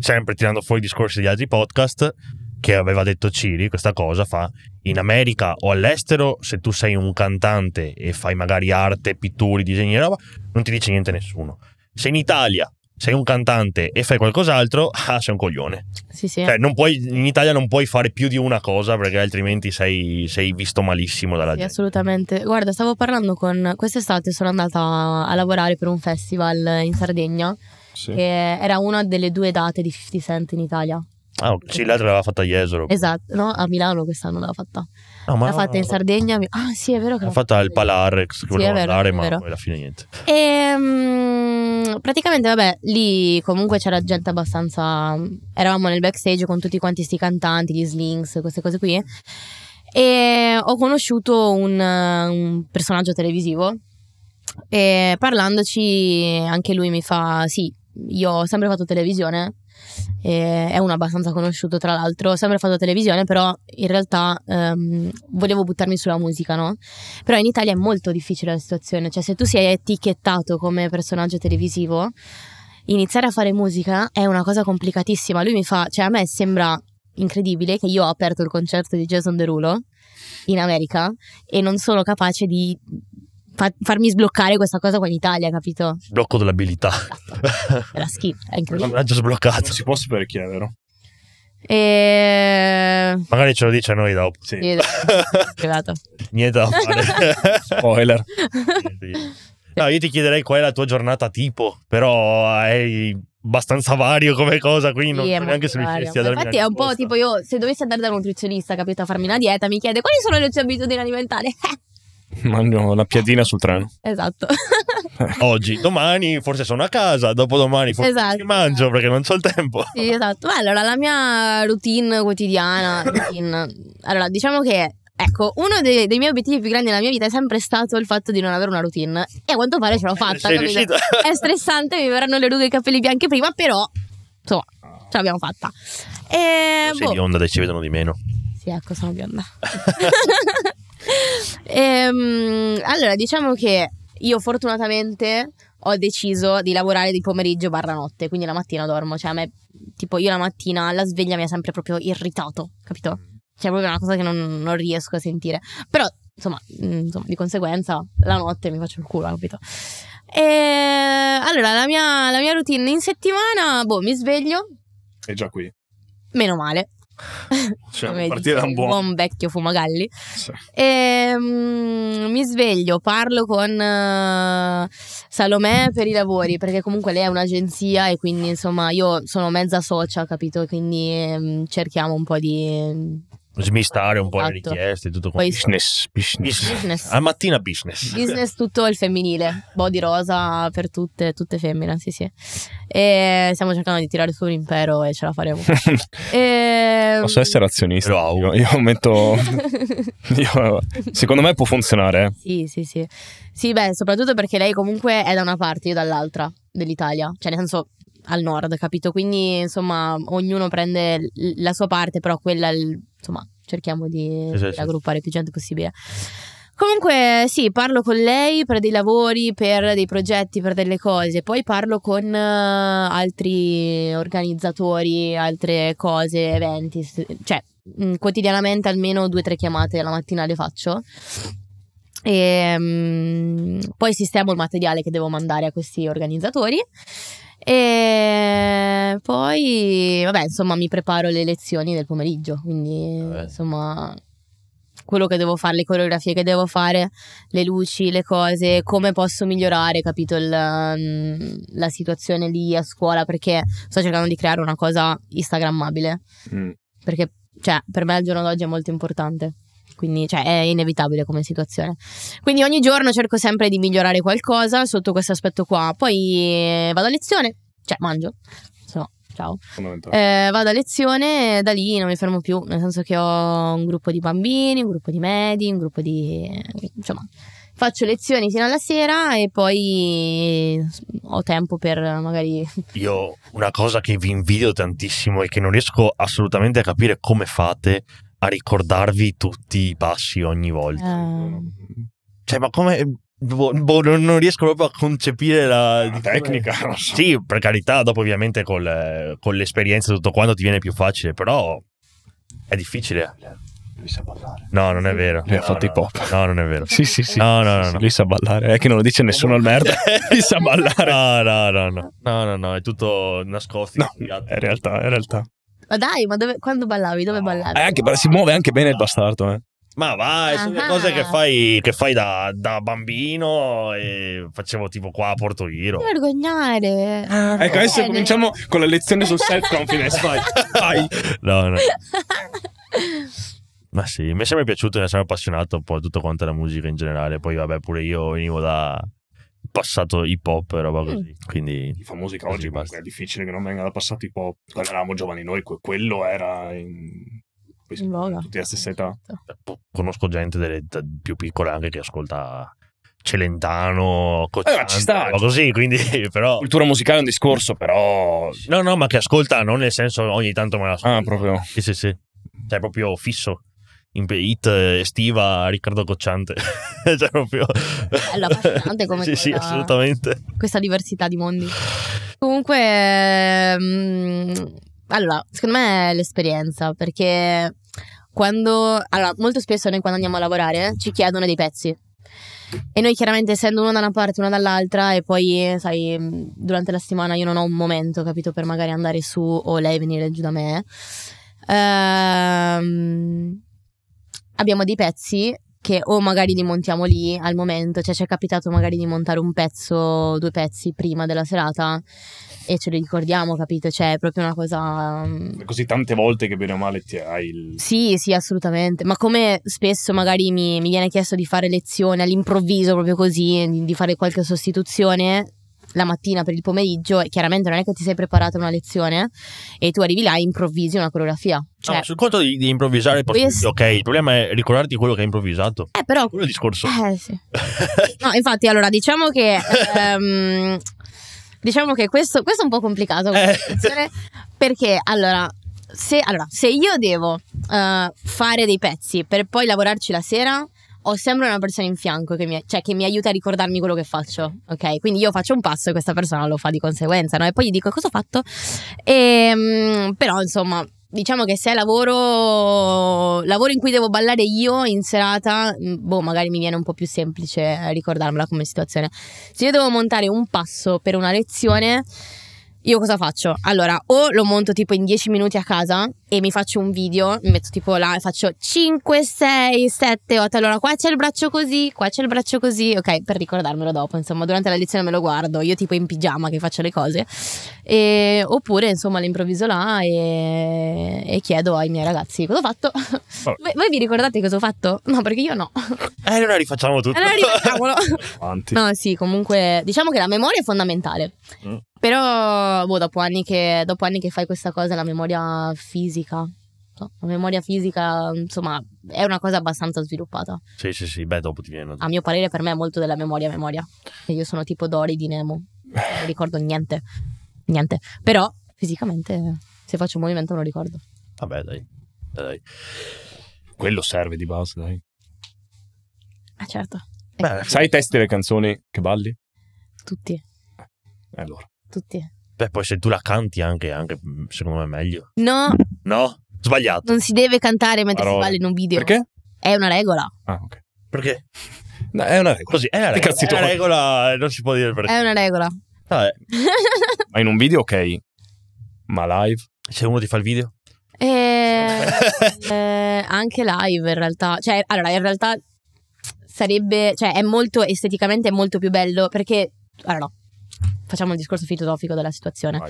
sempre tirando fuori i discorsi di altri podcast, che aveva detto Ciri, questa cosa fa in America o all'estero, se tu sei un cantante e fai magari arte, pitture, disegni e roba, non ti dice niente nessuno. Se in Italia sei un cantante e fai qualcos'altro, ah, sei un coglione. Sì, sì. Cioè, puoi, in Italia non puoi fare più di una cosa perché altrimenti sei, sei visto malissimo dalla Sì, gente. assolutamente. Guarda, stavo parlando con. Quest'estate sono andata a lavorare per un festival in Sardegna, sì. che era una delle due date di 50 Cent in Italia. Ah, ok. sì, l'altra l'aveva fatta a Jesolo. Esatto, no? A Milano quest'anno l'ha fatta. No, ma L'ha fatta in Sardegna. Ah, sì, è vero che L'ha l'ha fatta al Palarrex, che Sì, vero, andare, ma poi alla fine niente. E mm, praticamente, vabbè, lì comunque c'era gente abbastanza. Eravamo nel backstage con tutti quanti sti cantanti, gli slings, queste cose qui. E ho conosciuto un, un personaggio televisivo. E parlandoci, anche lui mi fa: Sì, io ho sempre fatto televisione. è uno abbastanza conosciuto, tra l'altro. Ho sempre fatto televisione, però in realtà ehm, volevo buttarmi sulla musica, no? Però in Italia è molto difficile la situazione, cioè se tu sei etichettato come personaggio televisivo, iniziare a fare musica è una cosa complicatissima. Lui mi fa, cioè a me sembra incredibile che io ho aperto il concerto di Jason Derulo in America e non sono capace di fa- farmi sbloccare questa cosa qua in Italia, capito? Blocco dell'abilità. La schifo, è incredibile. L'ha già sbloccato. Non si può sapere chi è, vero? E... Magari ce lo dice a noi dopo. Sì. Niente da fare. Spoiler. no, io ti chiederei qual è la tua giornata tipo, però è abbastanza vario come cosa, quindi non Sì, so neanche se vario. riusciresti a darmi Infatti è un po' risposta. tipo io, se dovessi andare dal nutrizionista, capito, a farmi una dieta, mi chiede quali sono le tue abitudini alimentari. Mangio la piadina sul treno. esatto. Oggi, domani forse sono a casa, dopodomani forse Esatto. mangio perché non c'ho il tempo. Sì, esatto. Beh, allora, la mia routine quotidiana, routine. allora, diciamo che, ecco, uno dei, dei miei obiettivi più grandi nella mia vita è sempre stato il fatto di non avere una routine. E a quanto pare ce l'ho fatta. Capito? riuscita? È stressante, mi verranno le rughe e i capelli bianchi prima, però, insomma, ce l'abbiamo fatta. E, Sei boh, bionda, dai, ci vedono di meno. Sì, ecco, sono bionda. Ehm, allora, diciamo che io fortunatamente ho deciso di lavorare di pomeriggio barra notte, quindi la mattina dormo. Cioè, a me, tipo, io la mattina la sveglia mi ha sempre proprio irritato, capito? Cioè, proprio una cosa che non, non riesco a sentire. Però, insomma, mm, insomma, di conseguenza, la notte mi faccio il culo, capito? E allora, la mia, la mia routine in settimana, boh, mi sveglio, È già qui. meno male. Cioè, Come partire da un buon... buon vecchio fumagalli. Sì. E, mm, mi sveglio, parlo con eh, Salomè per i lavori, perché comunque lei è un'agenzia e quindi insomma io sono mezza socia, capito? Quindi ehm, cerchiamo un po' di Smistare un po' le Esatto. richieste tutto Poi- quanto. Business, business. business. A mattina business. Business tutto il femminile, body rosa per tutte, tutte femmine, sì sì. E stiamo cercando di tirare su un impero e ce la faremo. E, Posso essere azionista? Lo auguro. Io, io metto... io- secondo me può funzionare. eh. Sì, sì, sì. Sì, beh, soprattutto perché lei comunque è da una parte, io dall'altra dell'Italia, cioè nel senso al nord, capito? Quindi insomma ognuno prende l- la sua parte, però quella, il- insomma, cerchiamo di, sì. raggruppare più gente possibile. Comunque sì, parlo con lei per dei lavori, per dei progetti, per delle cose, poi parlo con eh, altri organizzatori, altre cose, eventi, cioè mh, quotidianamente almeno due o tre chiamate alla mattina le faccio. E mm, poi sistemo il materiale che devo mandare a questi organizzatori. E poi, vabbè, insomma, mi preparo le lezioni del pomeriggio. Quindi, Vabbè. insomma, quello che devo fare, le coreografie che devo fare, le luci, le cose, come posso migliorare, capito, il, mm, la situazione lì a scuola. Perché sto cercando di creare una cosa instagrammabile. Mm. Perché, cioè, per me al giorno d'oggi è molto importante. Quindi, cioè, è inevitabile come situazione. Quindi ogni giorno cerco sempre di migliorare qualcosa sotto questo aspetto qua. Poi eh, vado a lezione, cioè mangio, se no, ciao. Eh, vado a lezione da lì non mi fermo più, nel senso che ho un gruppo di bambini, un gruppo di medi, un gruppo di... insomma, faccio lezioni fino alla sera e poi ho tempo per magari... Io una cosa che vi invidio tantissimo e che non riesco assolutamente a capire come fate a ricordarvi tutti i passi ogni volta. eh, Cioè, ma come... boh, boh, non, riesco proprio a concepire la... La tecnica, non so. Sì, per carità, dopo ovviamente col- con l'esperienza e tutto quanto ti viene più facile, però è difficile. Lui sa ballare. No, non è vero. Lui ha No, fatto no, hip hop. No, non è vero. Sì, sì, sì. No, no, no, no. Lui sa ballare. È che non lo dice nessuno al merda. Lui sa ballare. No, no, no, no, no, no, no, è tutto nascosto. No, è realtà, è realtà. Ma dai, ma dove- quando ballavi? Dove ballavi? È anche- si muove anche bene il bastardo, eh. Ma vai, sono le Ah. cose che fai, che fai da, da bambino e facevo tipo qua a Porto Iro. Non vergognare. Ecco, adesso Bene. cominciamo con la lezione sul self-confidence. Vai, vai. No, no. Ma sì, mi è sempre piaciuto, mi è sempre appassionato un po' tutto quanto la musica in generale. Poi vabbè, pure io venivo da passato hip hop e roba così. Quindi Chi fa musica Così oggi comunque basta. è difficile che non venga dal passato hip hop. Quando eravamo giovani noi, que- quello era in... In voga. tutti alla stessa età. po- conosco gente delle, da- più piccole anche che ascolta Celentano, Eh, Cocciante, ma ci sta. così, quindi però... Cultura musicale è un discorso, però... No, no, ma che ascolta non nel senso ogni tanto me la ascolta. Ah, proprio... Sì, sì, sì. Cioè, proprio fisso. In hit eh, estiva Riccardo Cocciante. cioè, proprio... Bello, affascinante come Sì, sì, assolutamente. Questa diversità di mondi. Comunque, mm, allora, secondo me è l'esperienza, perché quando... Allora, molto spesso noi quando andiamo a lavorare ci chiedono dei pezzi. E noi chiaramente essendo uno da una parte e uno dall'altra e poi, sai, durante la settimana io non ho un momento, capito, per magari andare su o lei venire giù da me. Ehm, abbiamo dei pezzi che o magari li montiamo lì al momento, cioè ci è capitato magari di montare un pezzo, due pezzi prima della serata e ce li ricordiamo, capito? Cioè è proprio una cosa... mm, Così tante volte che bene o male ti hai il... Sì, sì, assolutamente. Ma come spesso magari mi, mi viene chiesto di fare lezione all'improvviso, proprio così, di, di fare qualche sostituzione la mattina per il pomeriggio, e chiaramente non è che ti sei preparata una lezione e tu arrivi là e improvvisi una coreografia. Cioè, No, sul conto di, di improvvisare, Questo- ok, il problema è ricordarti quello che hai improvvisato. eh, però... Quello è il discorso. Eh, sì. No, infatti, allora diciamo che. ehm, diciamo che questo, questo è un po' complicato Eh. perché allora. Se, allora, se io devo eh, fare dei pezzi per poi lavorarci la sera, ho sempre una persona in fianco che mi, cioè, che mi aiuta a ricordarmi quello che faccio, ok? Quindi io faccio un passo e questa persona lo fa di conseguenza, no? E poi gli dico cosa ho fatto. E, però, insomma, diciamo che se è lavoro, lavoro in cui devo ballare io in serata, mh, boh, magari mi viene un po' più semplice eh, ricordarmela come situazione. Se io devo montare un passo per una lezione, io cosa faccio? Allora, o lo monto tipo in 10 minuti a casa e mi faccio un video, mi metto tipo là e faccio 5, 6, 7, 8. Allora, qua c'è il braccio così, qua c'è il braccio così, ok, per ricordarmelo dopo. Insomma, durante la lezione me lo guardo, io tipo in pigiama che faccio le cose. E- oppure, insomma, l'improvviso là e, e chiedo ai miei ragazzi cosa ho fatto. voi, voi vi ricordate cosa ho fatto? No, perché io no. Eh, allora rifacciamo tutto. Allora rifacciamolo. Avanti. No, sì, comunque diciamo che la memoria è fondamentale. Mm. Però, boh, dopo anni, che, dopo anni che fai questa cosa, la memoria fisica, no, la memoria fisica, insomma, è una cosa abbastanza sviluppata. Sì, sì, sì, beh, dopo ti viene. A mio parere, per me è molto della memoria memoria. E io sono tipo Dory di Nemo, non ricordo niente. Niente. Però, fisicamente, se faccio un movimento me lo ricordo. Vabbè, dai. Dai, dai. Quello serve di base, dai. Ah, certo. Beh, Sai i testi delle canzoni che balli? Tutti, Eh, allora. tutti. beh, poi se tu la canti anche, anche secondo me è meglio. No, No? Sbagliato. non si deve cantare mentre Parole. si balla in un video. Perché? È una regola. Ah, ok. Perché? No, è una regola. Così, è Che regola, è tuoi? regola, non si può dire perché. È una regola. Vabbè, Ma in un video, ok. Ma live? se uno ti fa il video. Eh, eh, anche live in realtà, cioè allora in realtà sarebbe, cioè è molto esteticamente è molto più bello perché, allora no, facciamo il discorso filosofico della situazione.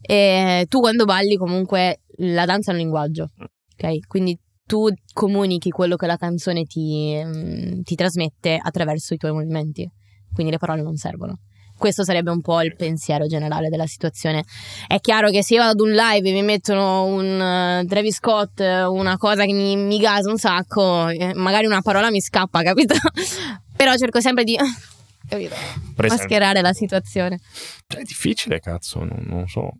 E tu quando balli comunque la danza è un linguaggio, ok? Quindi tu comunichi quello che la canzone ti, mm, ti trasmette attraverso i tuoi movimenti. Quindi le parole non servono. Questo sarebbe un po' il pensiero generale della situazione. È chiaro che se io vado ad un live e mi mettono un uh, Travis Scott, una cosa che mi, mi gasa un sacco, eh, magari una parola mi scappa, capito? Però cerco sempre di capito? mascherare la situazione. Cioè, è difficile, cazzo, non, non so.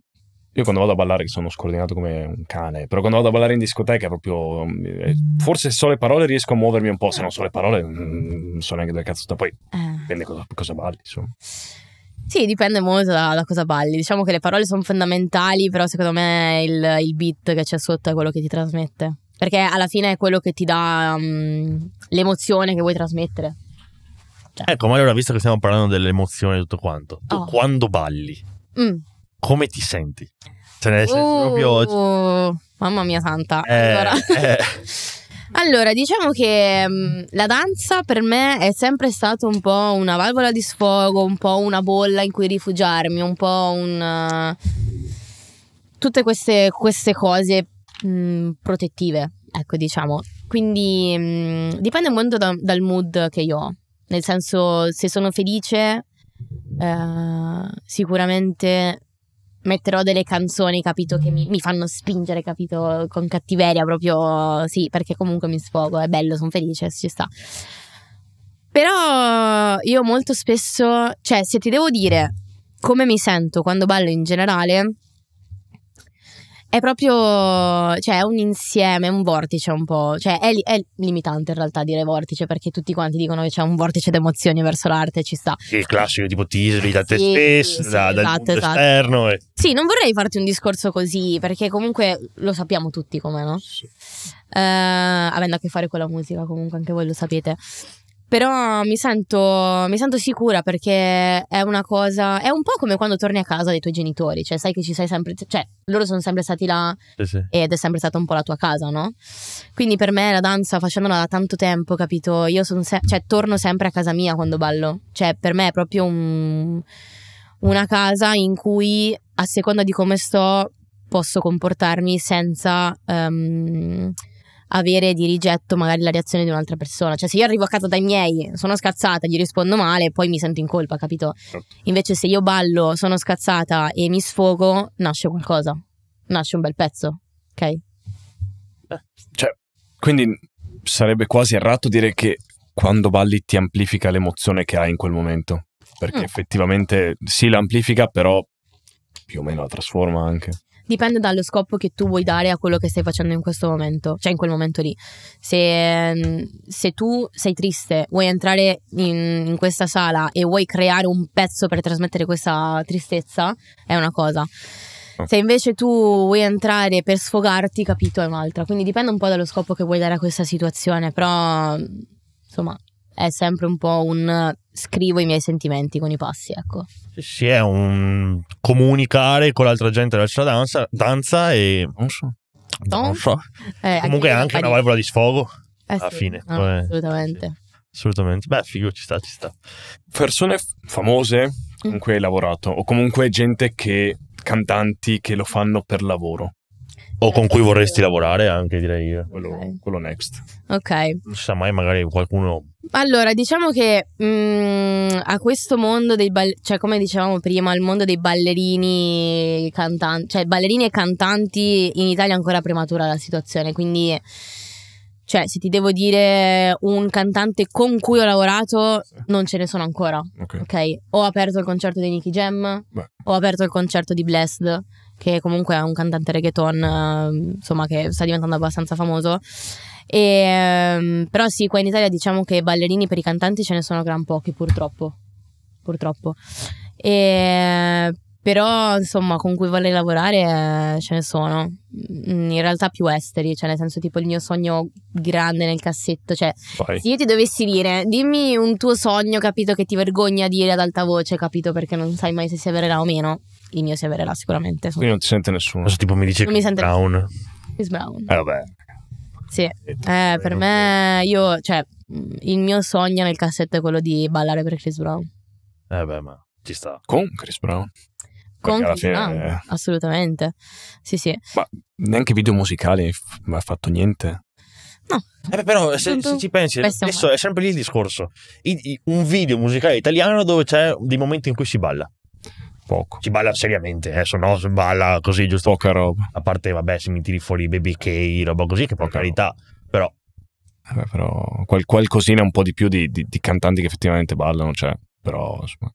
Io quando vado a ballare che sono scordinato come un cane, però quando vado a ballare in discoteca proprio eh, forse so le parole riesco a muovermi un po', se non so le parole mm, non so neanche dove cazzo sta poi Eh. dipende cosa, cosa balli, insomma. Sì, dipende molto da, da cosa balli. Diciamo che le parole sono fondamentali, però secondo me il, il beat che c'è sotto è quello che ti trasmette. Perché alla fine è quello che ti dà mm, l'emozione che vuoi trasmettere. Ecco, ma allora, visto che stiamo parlando delle emozioni e tutto quanto, tu Oh. quando balli, Mm. Come ti senti? Cioè, nel senso proprio... Oh, mamma mia santa. Eh, Allora, eh, allora, diciamo che mm, la danza per me è sempre stato un po' una valvola di sfogo, un po' una bolla in cui rifugiarmi, un po' un... eh, tutte queste, queste cose mm, protettive, ecco diciamo. Quindi mm, dipende molto da- dal mood che io ho. Nel senso, se sono felice, eh, sicuramente metterò delle canzoni, capito, che mi, mi fanno spingere, capito, con cattiveria proprio, sì, perché comunque mi sfogo, è bello, sono felice, ci sta. Però io molto spesso, cioè, se ti devo dire come mi sento quando ballo in generale, è proprio, cioè, è un insieme, è un vortice un po', cioè, è, è limitante in realtà dire vortice, perché tutti quanti dicono che c'è un vortice d'emozioni verso l'arte, ci sta. il classico tipo ti isoli da te Sì, stesso, sì, da- dal esatto, esatto. esterno. E... Sì, non vorrei farti un discorso così, perché comunque lo sappiamo tutti come, no? Eh, avendo a che fare con la musica, comunque anche voi lo sapete. Però mi sento, mi sento sicura perché è una cosa. È un po' come quando torni a casa dai tuoi genitori, cioè sai che ci sei sempre. cioè loro sono sempre stati là Sì, sì. ed è sempre stata un po' la tua casa, no? Quindi per me la danza, facendola da tanto tempo, capito? Io sono se- cioè, torno sempre a casa mia quando ballo. Cioè, per me è proprio un- una casa in cui, a seconda di come sto, posso comportarmi senza ehm, avere di rigetto magari la reazione di un'altra persona. Cioè, se io arrivo a casa dai miei, sono scazzata, gli rispondo male, poi mi sento in colpa, capito? Invece, se io ballo, sono scazzata e mi sfogo, nasce qualcosa. Nasce un bel pezzo, ok? Cioè, quindi sarebbe quasi errato dire che quando balli ti amplifica l'emozione che hai in quel momento. Perché Mm. effettivamente sì, l'amplifica, però più o meno la trasforma anche. Dipende dallo scopo che tu vuoi dare a quello che stai facendo in questo momento, cioè in quel momento lì. Se, mm, se tu sei triste, vuoi entrare in, in questa sala e vuoi creare un pezzo per trasmettere questa tristezza, è una cosa. Se invece tu vuoi entrare per sfogarti, capito, è un'altra. Quindi dipende un po' dallo scopo che vuoi dare a questa situazione, però insomma è sempre un po' un scrivo i miei sentimenti con i passi, ecco. Sì, sì, è un comunicare con l'altra gente verso la danza, danza e... Non so. Non so. Eh, Comunque è anche una valvola di sfogo. Eh alla sì, fine, no, poi- assolutamente. Assolutamente. Beh, figo, ci sta, ci sta. Persone famose con Mm. cui hai lavorato, o comunque gente che cantanti che lo fanno per lavoro. O con cui vorresti lavorare anche, direi. Quello, Ok. quello next. Ok, Non si sa mai, magari qualcuno... allora diciamo che mm, a questo mondo dei ballerini, cioè come dicevamo prima, il mondo dei ballerini cantanti, cioè ballerini e cantanti in Italia è ancora prematura la situazione, quindi cioè se ti devo dire un cantante con cui ho lavorato non ce ne sono ancora. Ok. Ok, ho aperto il concerto di Nicky Jam, Beh. ho aperto il concerto di Blessed, che comunque è un cantante reggaeton, eh, insomma, che sta diventando abbastanza famoso. E, ehm, però sì, qua in Italia diciamo che ballerini per i cantanti ce ne sono gran pochi, purtroppo. Purtroppo. E, però, insomma, con cui vorrei lavorare eh, ce ne sono. Mm, In realtà più esteri, cioè nel senso tipo il mio sogno grande nel cassetto, cioè Vai. se io ti dovessi dire, dimmi un tuo sogno, capito, che ti vergogna dire ad alta voce, capito, perché non sai mai se si avvererà o meno. Il mio si avvererà sicuramente. Sono Quindi non ti sente nessuno. Non so, tipo mi dice Non mi Chris sente- Brown. Chris Brown. Eh vabbè. Sì. Eh, per me, io, cioè, mh, il mio sogno nel cassetto è quello di ballare per Chris Brown. Eh beh, ma ci sta. Con Chris Brown. Con Chris fine, Brown, eh. assolutamente. Sì, sì. Ma neanche video musicali ma ha fatto niente. No. Eh, però se, se ci pensi, adesso è sempre lì il discorso. I- i- un video musicale italiano dove c'è dei momenti in cui si balla. Poco. Si balla seriamente, adesso no, si balla così giusto. Poca roba. A parte, vabbè, se mi tiri fuori Baby K, roba così, che per Poca carità. Però, Eh beh, però qual- qualcosina un po' di più di, di- di cantanti che effettivamente ballano c'è. Però, insomma.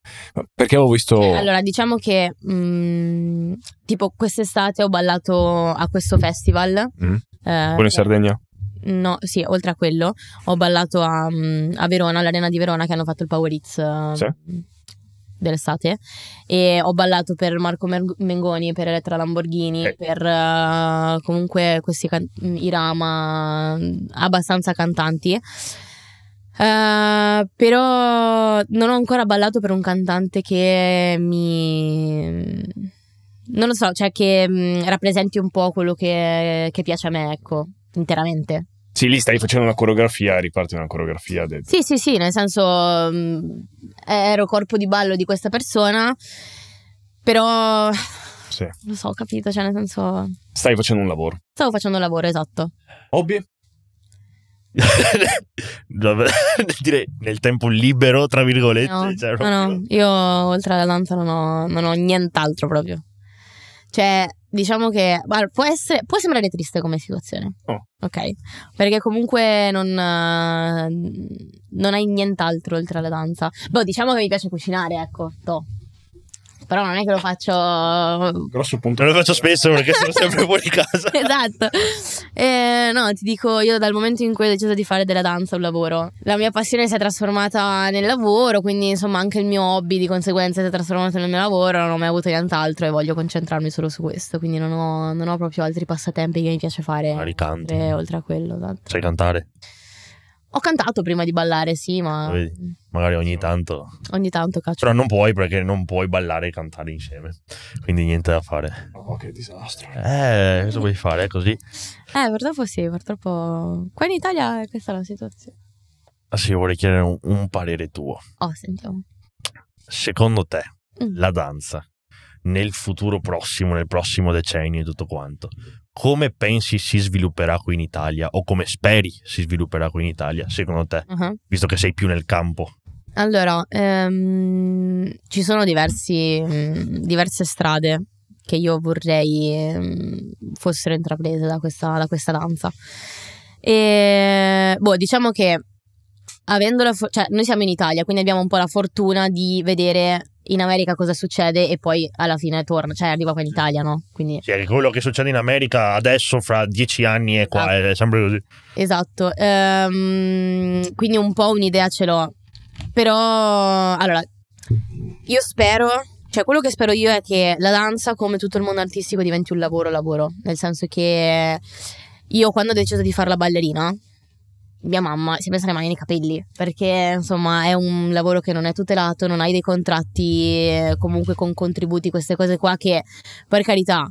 Perché avevo visto. Eh, Allora, diciamo che mm, tipo quest'estate ho ballato a questo festival. Mm? eh, Quello in Sardegna? No, sì, oltre a quello, ho ballato a, mm, a Verona, all'Arena di Verona che hanno fatto il Power Hits eh, Sì. Dell'estate e ho ballato per Marco Mer- Mengoni, per Elettra Lamborghini, Ok. per eh, comunque questi can- Irama, abbastanza cantanti. Eh, però non ho ancora ballato per un cantante che mi non lo so, cioè che mm, rappresenti un po' quello che, che piace a me, ecco, interamente. Sì, lì stai facendo una coreografia riparti una coreografia. de- Sì, sì, sì, nel senso mm, ero corpo di ballo di questa persona, però Sì. lo so, ho capito, cioè nel senso Stai facendo un lavoro. stavo facendo il lavoro, esatto. Hobby? direi nel tempo libero, tra virgolette. No, cioè, no, proprio- no, io oltre alla danza non ho, non ho nient'altro proprio. Cioè, diciamo che può, essere, può sembrare triste come situazione, Oh. ok? Perché comunque non, non hai nient'altro oltre alla danza. Boh, diciamo che mi piace cucinare, ecco, toh. Però non è che lo faccio Grosso punto. Non lo faccio spesso perché sono sempre fuori casa. esatto. Eh, no, ti dico, io dal momento in cui ho deciso di fare della danza un lavoro, la mia passione si è trasformata nel lavoro, quindi insomma anche il mio hobby di conseguenza si è trasformato nel mio lavoro, non ho mai avuto nient'altro e voglio concentrarmi solo su questo, quindi non ho, non ho proprio altri passatempi che mi piace fare oltre, oltre a quello. esatto. Sai cantare? Ho cantato prima di ballare, sì, ma Vedi? Magari ogni tanto. ogni tanto caccio. Però non puoi perché non puoi ballare e cantare insieme. Quindi niente da fare. Oh, che disastro. Eh, cosa vuoi fare? È così? Eh, purtroppo sì, purtroppo qua in Italia questa è la situazione. Ah sì, vorrei chiedere un, un parere tuo. Oh, sentiamo. Secondo te, Mm. la danza nel futuro prossimo, nel prossimo decennio e tutto quanto, come pensi si svilupperà qui in Italia o come speri si svilupperà qui in Italia, secondo te, Uh-huh. visto che sei più nel campo? Allora, ehm, ci sono diversi, mm, diverse strade che io vorrei ehm, fossero intraprese da questa, da questa danza. E boh, diciamo che avendo la fo- cioè, noi siamo in Italia, quindi abbiamo un po' la fortuna di vedere in America cosa succede e poi alla fine torna, cioè arriva qua in Italia, no? Quindi Sì, quello che succede in America adesso, fra dieci anni, è qua, è sempre così. Esatto, ehm, quindi un po' un'idea ce l'ho, però allora io spero, cioè quello che spero io è che la danza come tutto il mondo artistico diventi un lavoro lavoro, nel senso che io quando ho deciso di fare la ballerina, mia mamma si è messa le mani nei capelli perché insomma è un lavoro che non è tutelato, non hai dei contratti eh, comunque con contributi, queste cose qua che per carità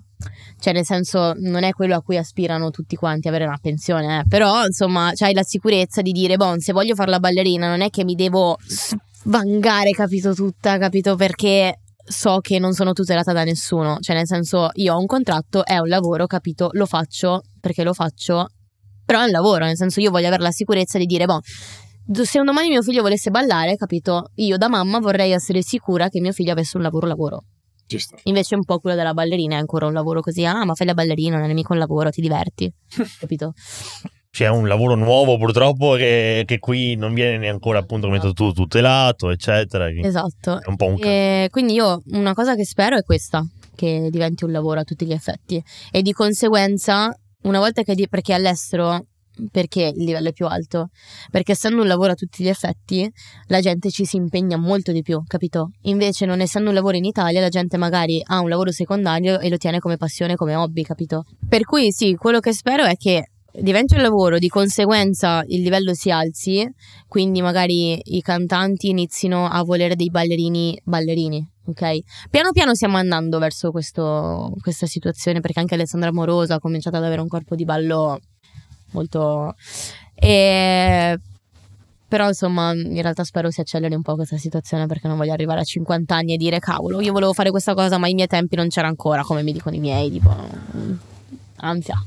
cioè nel senso non è quello a cui aspirano tutti quanti avere una pensione eh. però insomma c'hai la sicurezza di dire bon se voglio fare la ballerina non è che mi devo svangare capito tutta capito perché so che non sono tutelata da nessuno cioè nel senso io ho un contratto è un lavoro capito lo faccio perché lo faccio però è un lavoro nel senso io voglio avere la sicurezza di dire bon se un domani mio figlio volesse ballare capito io da mamma vorrei essere sicura che mio figlio avesse un lavoro lavoro Ci sta. Invece un po' quello della ballerina è ancora un lavoro così, ah ma fai la ballerina, non è mica un lavoro, ti diverti, capito? C'è un lavoro nuovo purtroppo che, che qui non viene neanche ancora appunto come hai detto tu tutelato eccetera È Esatto. un po' un E quindi io una cosa che spero è questa, che diventi un lavoro a tutti gli effetti e di conseguenza una volta che, perché all'estero, perché il livello è più alto? Perché essendo un lavoro a tutti gli effetti la gente ci si impegna molto di più, capito? Invece non essendo un lavoro in Italia la gente magari ha un lavoro secondario e lo tiene come passione, come hobby, capito? Per cui sì, quello che spero è che diventi un lavoro, di conseguenza il livello si alzi, quindi magari i cantanti inizino a volere dei ballerini ballerini, ok? Piano piano stiamo andando verso questo- questa situazione perché anche Alessandra Morosa ha cominciato ad avere un corpo di ballo molto... E... Però insomma in realtà spero si acceleri un po' questa situazione perché non voglio arrivare a 50 anni e dire cavolo io volevo fare questa cosa ma ai miei tempi non c'era ancora come mi dicono i miei tipo ansia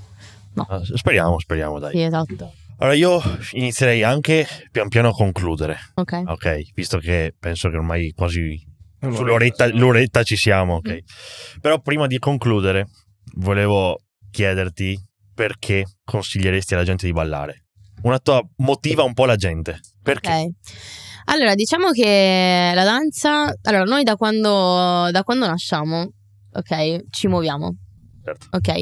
Ah, speriamo speriamo dai sì esatto Allora io inizierei anche pian piano a concludere, Ok. ok? Visto che penso che ormai quasi sull'oretta l'oretta ci siamo, ok? Però prima di concludere volevo chiederti perché consiglieresti alla gente di ballare. Una tua motiva un po' la gente. Perché? Ok. Allora, diciamo che la danza. Allora, noi da quando, da quando nasciamo, ok, ci muoviamo, Certo. ok.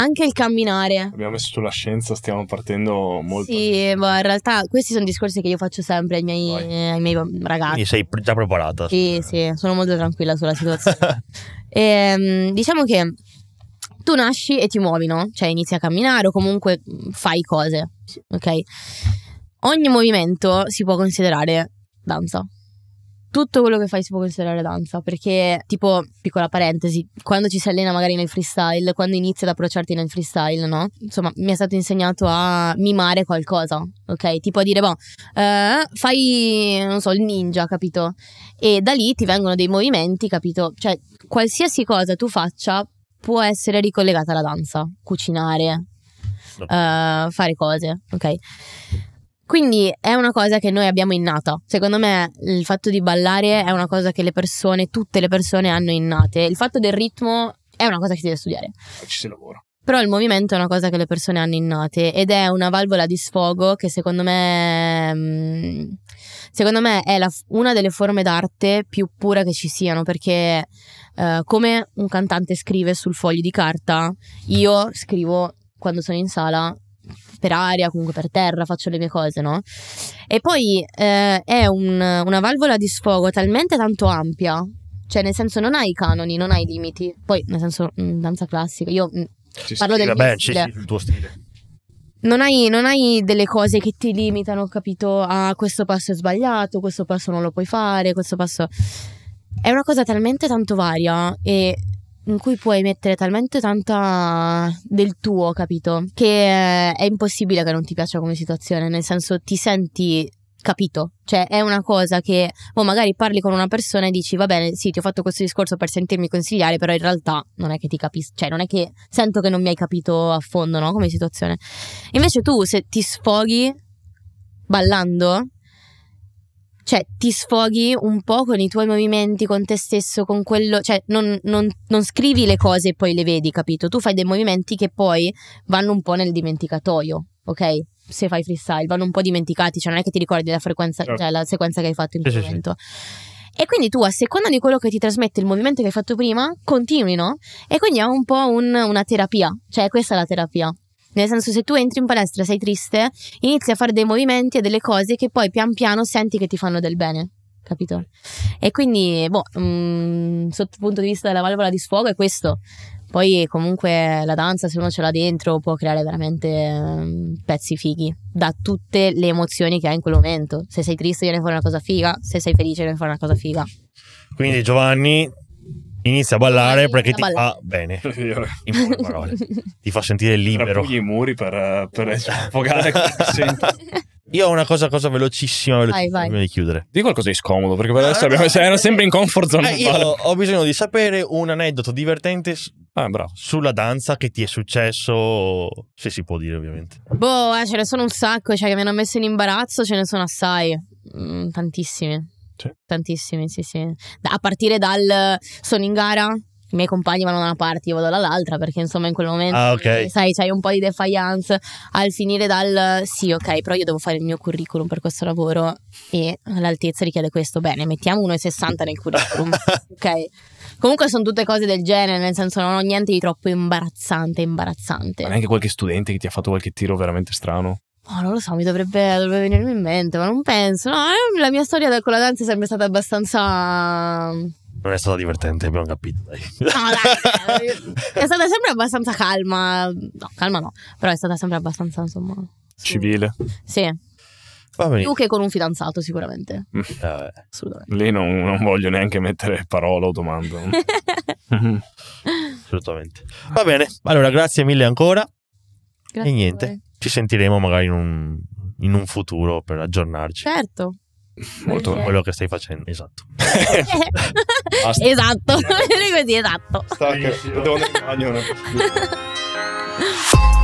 Anche il camminare. Abbiamo messo sulla scienza, stiamo partendo molto. Sì, boh, in realtà questi sono discorsi che io faccio sempre ai miei, ai miei ragazzi. Quindi sei già preparata. Sì, sì, sono molto tranquilla sulla situazione. Ehm, diciamo che tu nasci e ti muovi, no? Cioè inizi a camminare o comunque fai cose, ok? Ogni movimento si può considerare danza. Tutto quello che fai si può considerare danza, perché tipo, piccola parentesi, quando ci si allena magari nel freestyle, quando inizi ad approcciarti nel freestyle, no? Insomma, mi è stato insegnato a mimare qualcosa, ok? Tipo a dire, boh, eh, fai, non so, il ninja, capito? E da lì ti vengono dei movimenti, capito? Cioè, qualsiasi cosa tu faccia può essere ricollegata alla danza, cucinare, eh, fare cose, ok? Quindi è una cosa che noi abbiamo innata. Secondo me il fatto di ballare è una cosa che le persone, tutte le persone hanno innate. Il fatto del ritmo è una cosa che si deve studiare. Ci si lavora. Però il movimento è una cosa che le persone hanno innate ed è una valvola di sfogo che secondo me, mm, secondo me è la- una delle forme d'arte più pura che ci siano perché eh, come un cantante scrive sul foglio di carta, io scrivo quando sono in sala per aria, comunque per terra, faccio le mie cose, no? E poi eh, è un- una valvola di sfogo talmente tanto ampia, cioè nel senso non hai canoni, non hai limiti. Poi nel senso mm, danza classica, io mm, Ci Parlo del sì, stile. sì, il tuo stile. non hai, non hai delle cose che ti limitano, capito? Ah, questo passo è sbagliato, questo passo non lo puoi fare, questo passo. È una cosa talmente tanto varia e in cui puoi mettere talmente tanta del tuo, capito? Che eh, è impossibile che non ti piaccia come situazione, nel senso ti senti capito, cioè è una cosa che boh, magari parli con una persona e dici va bene, sì, ti ho fatto questo discorso per sentirmi consigliare, però in realtà non è che ti capisco, cioè non è che sento che non mi hai capito a fondo, no? Come situazione. Invece tu se ti sfoghi ballando, cioè ti sfoghi un po' con i tuoi movimenti, con te stesso, con quello, cioè non, non- non scrivi le cose e poi le vedi, capito? Tu fai dei movimenti che poi vanno un po' nel dimenticatoio, ok? Se fai freestyle, vanno un po' dimenticati, cioè non è che ti ricordi la frequenza, Certo. cioè la sequenza che hai fatto in Sì, quel sì, sì. momento. E quindi tu, a seconda di quello che ti trasmette il movimento che hai fatto prima, continui, no? E quindi è un po' un- una terapia, cioè questa è la terapia. Nel senso, se tu entri in palestra e sei triste, inizi a fare dei movimenti e delle cose che poi pian piano senti che ti fanno del bene, capito? E quindi, boh, mm, sotto il punto di vista della valvola di sfogo è questo. Poi comunque la danza, se uno ce l'ha dentro, può creare veramente mm, pezzi fighi da tutte le emozioni che hai in quel momento. Se sei triste viene fuori una cosa figa, se sei felice viene fuori una cosa figa. Quindi Giovanni inizia a ballare perché ti ballare. fa bene, in poche parole. Ti fa sentire libero. rapugli i muri per, per sfogare. Io ho una cosa, cosa velocissima, velocissima vai. prima di chiudere. Di qualcosa di scomodo, perché per adesso Ah, abbiamo, ero sempre in comfort zone. Eh, io ho bisogno di sapere un aneddoto divertente Ah, bravo. sulla danza che ti è successo, se si può dire ovviamente. Boh, eh, ce ne sono un sacco, cioè che mi hanno messo in imbarazzo, ce ne sono assai. Mm, tantissimi. Sì. Tantissimi, sì, sì. A partire dal sono in gara, i miei compagni vanno da una parte, io vado dall'altra, perché insomma in quel momento, Ah, ok. eh, sai, c'hai un po' di defiance al finire dal sì, ok, però io devo fare il mio curriculum per questo lavoro e l'altezza richiede questo. Bene, mettiamo 1,60 nel curriculum, ok? Comunque sono tutte cose del genere, nel senso non ho niente di troppo imbarazzante, imbarazzante. Ma neanche qualche studente che ti ha fatto qualche tiro veramente strano. Oh, non lo so, mi dovrebbe, dovrebbe venirmi in mente, ma non penso. No, eh, la mia storia con la danza è sempre stata abbastanza. No, Non è stata divertente, abbiamo capito. Dai. dai, è stata sempre abbastanza calma. No, calma no, però è stata sempre abbastanza, insomma. su- Civile. Sì, Va bene. più che con un fidanzato, sicuramente. Eh, Assolutamente. Lì non, non voglio neanche mettere parola o domanda. Mhm. assolutamente. Va bene. Allora, grazie mille ancora. Grazie e a niente, voi. Ci sentiremo magari in un, in un futuro per aggiornarci. Certo. Molto Ok. Quello che stai facendo, esatto. Esatto, così esatto. Stacca, devo andare in bagno.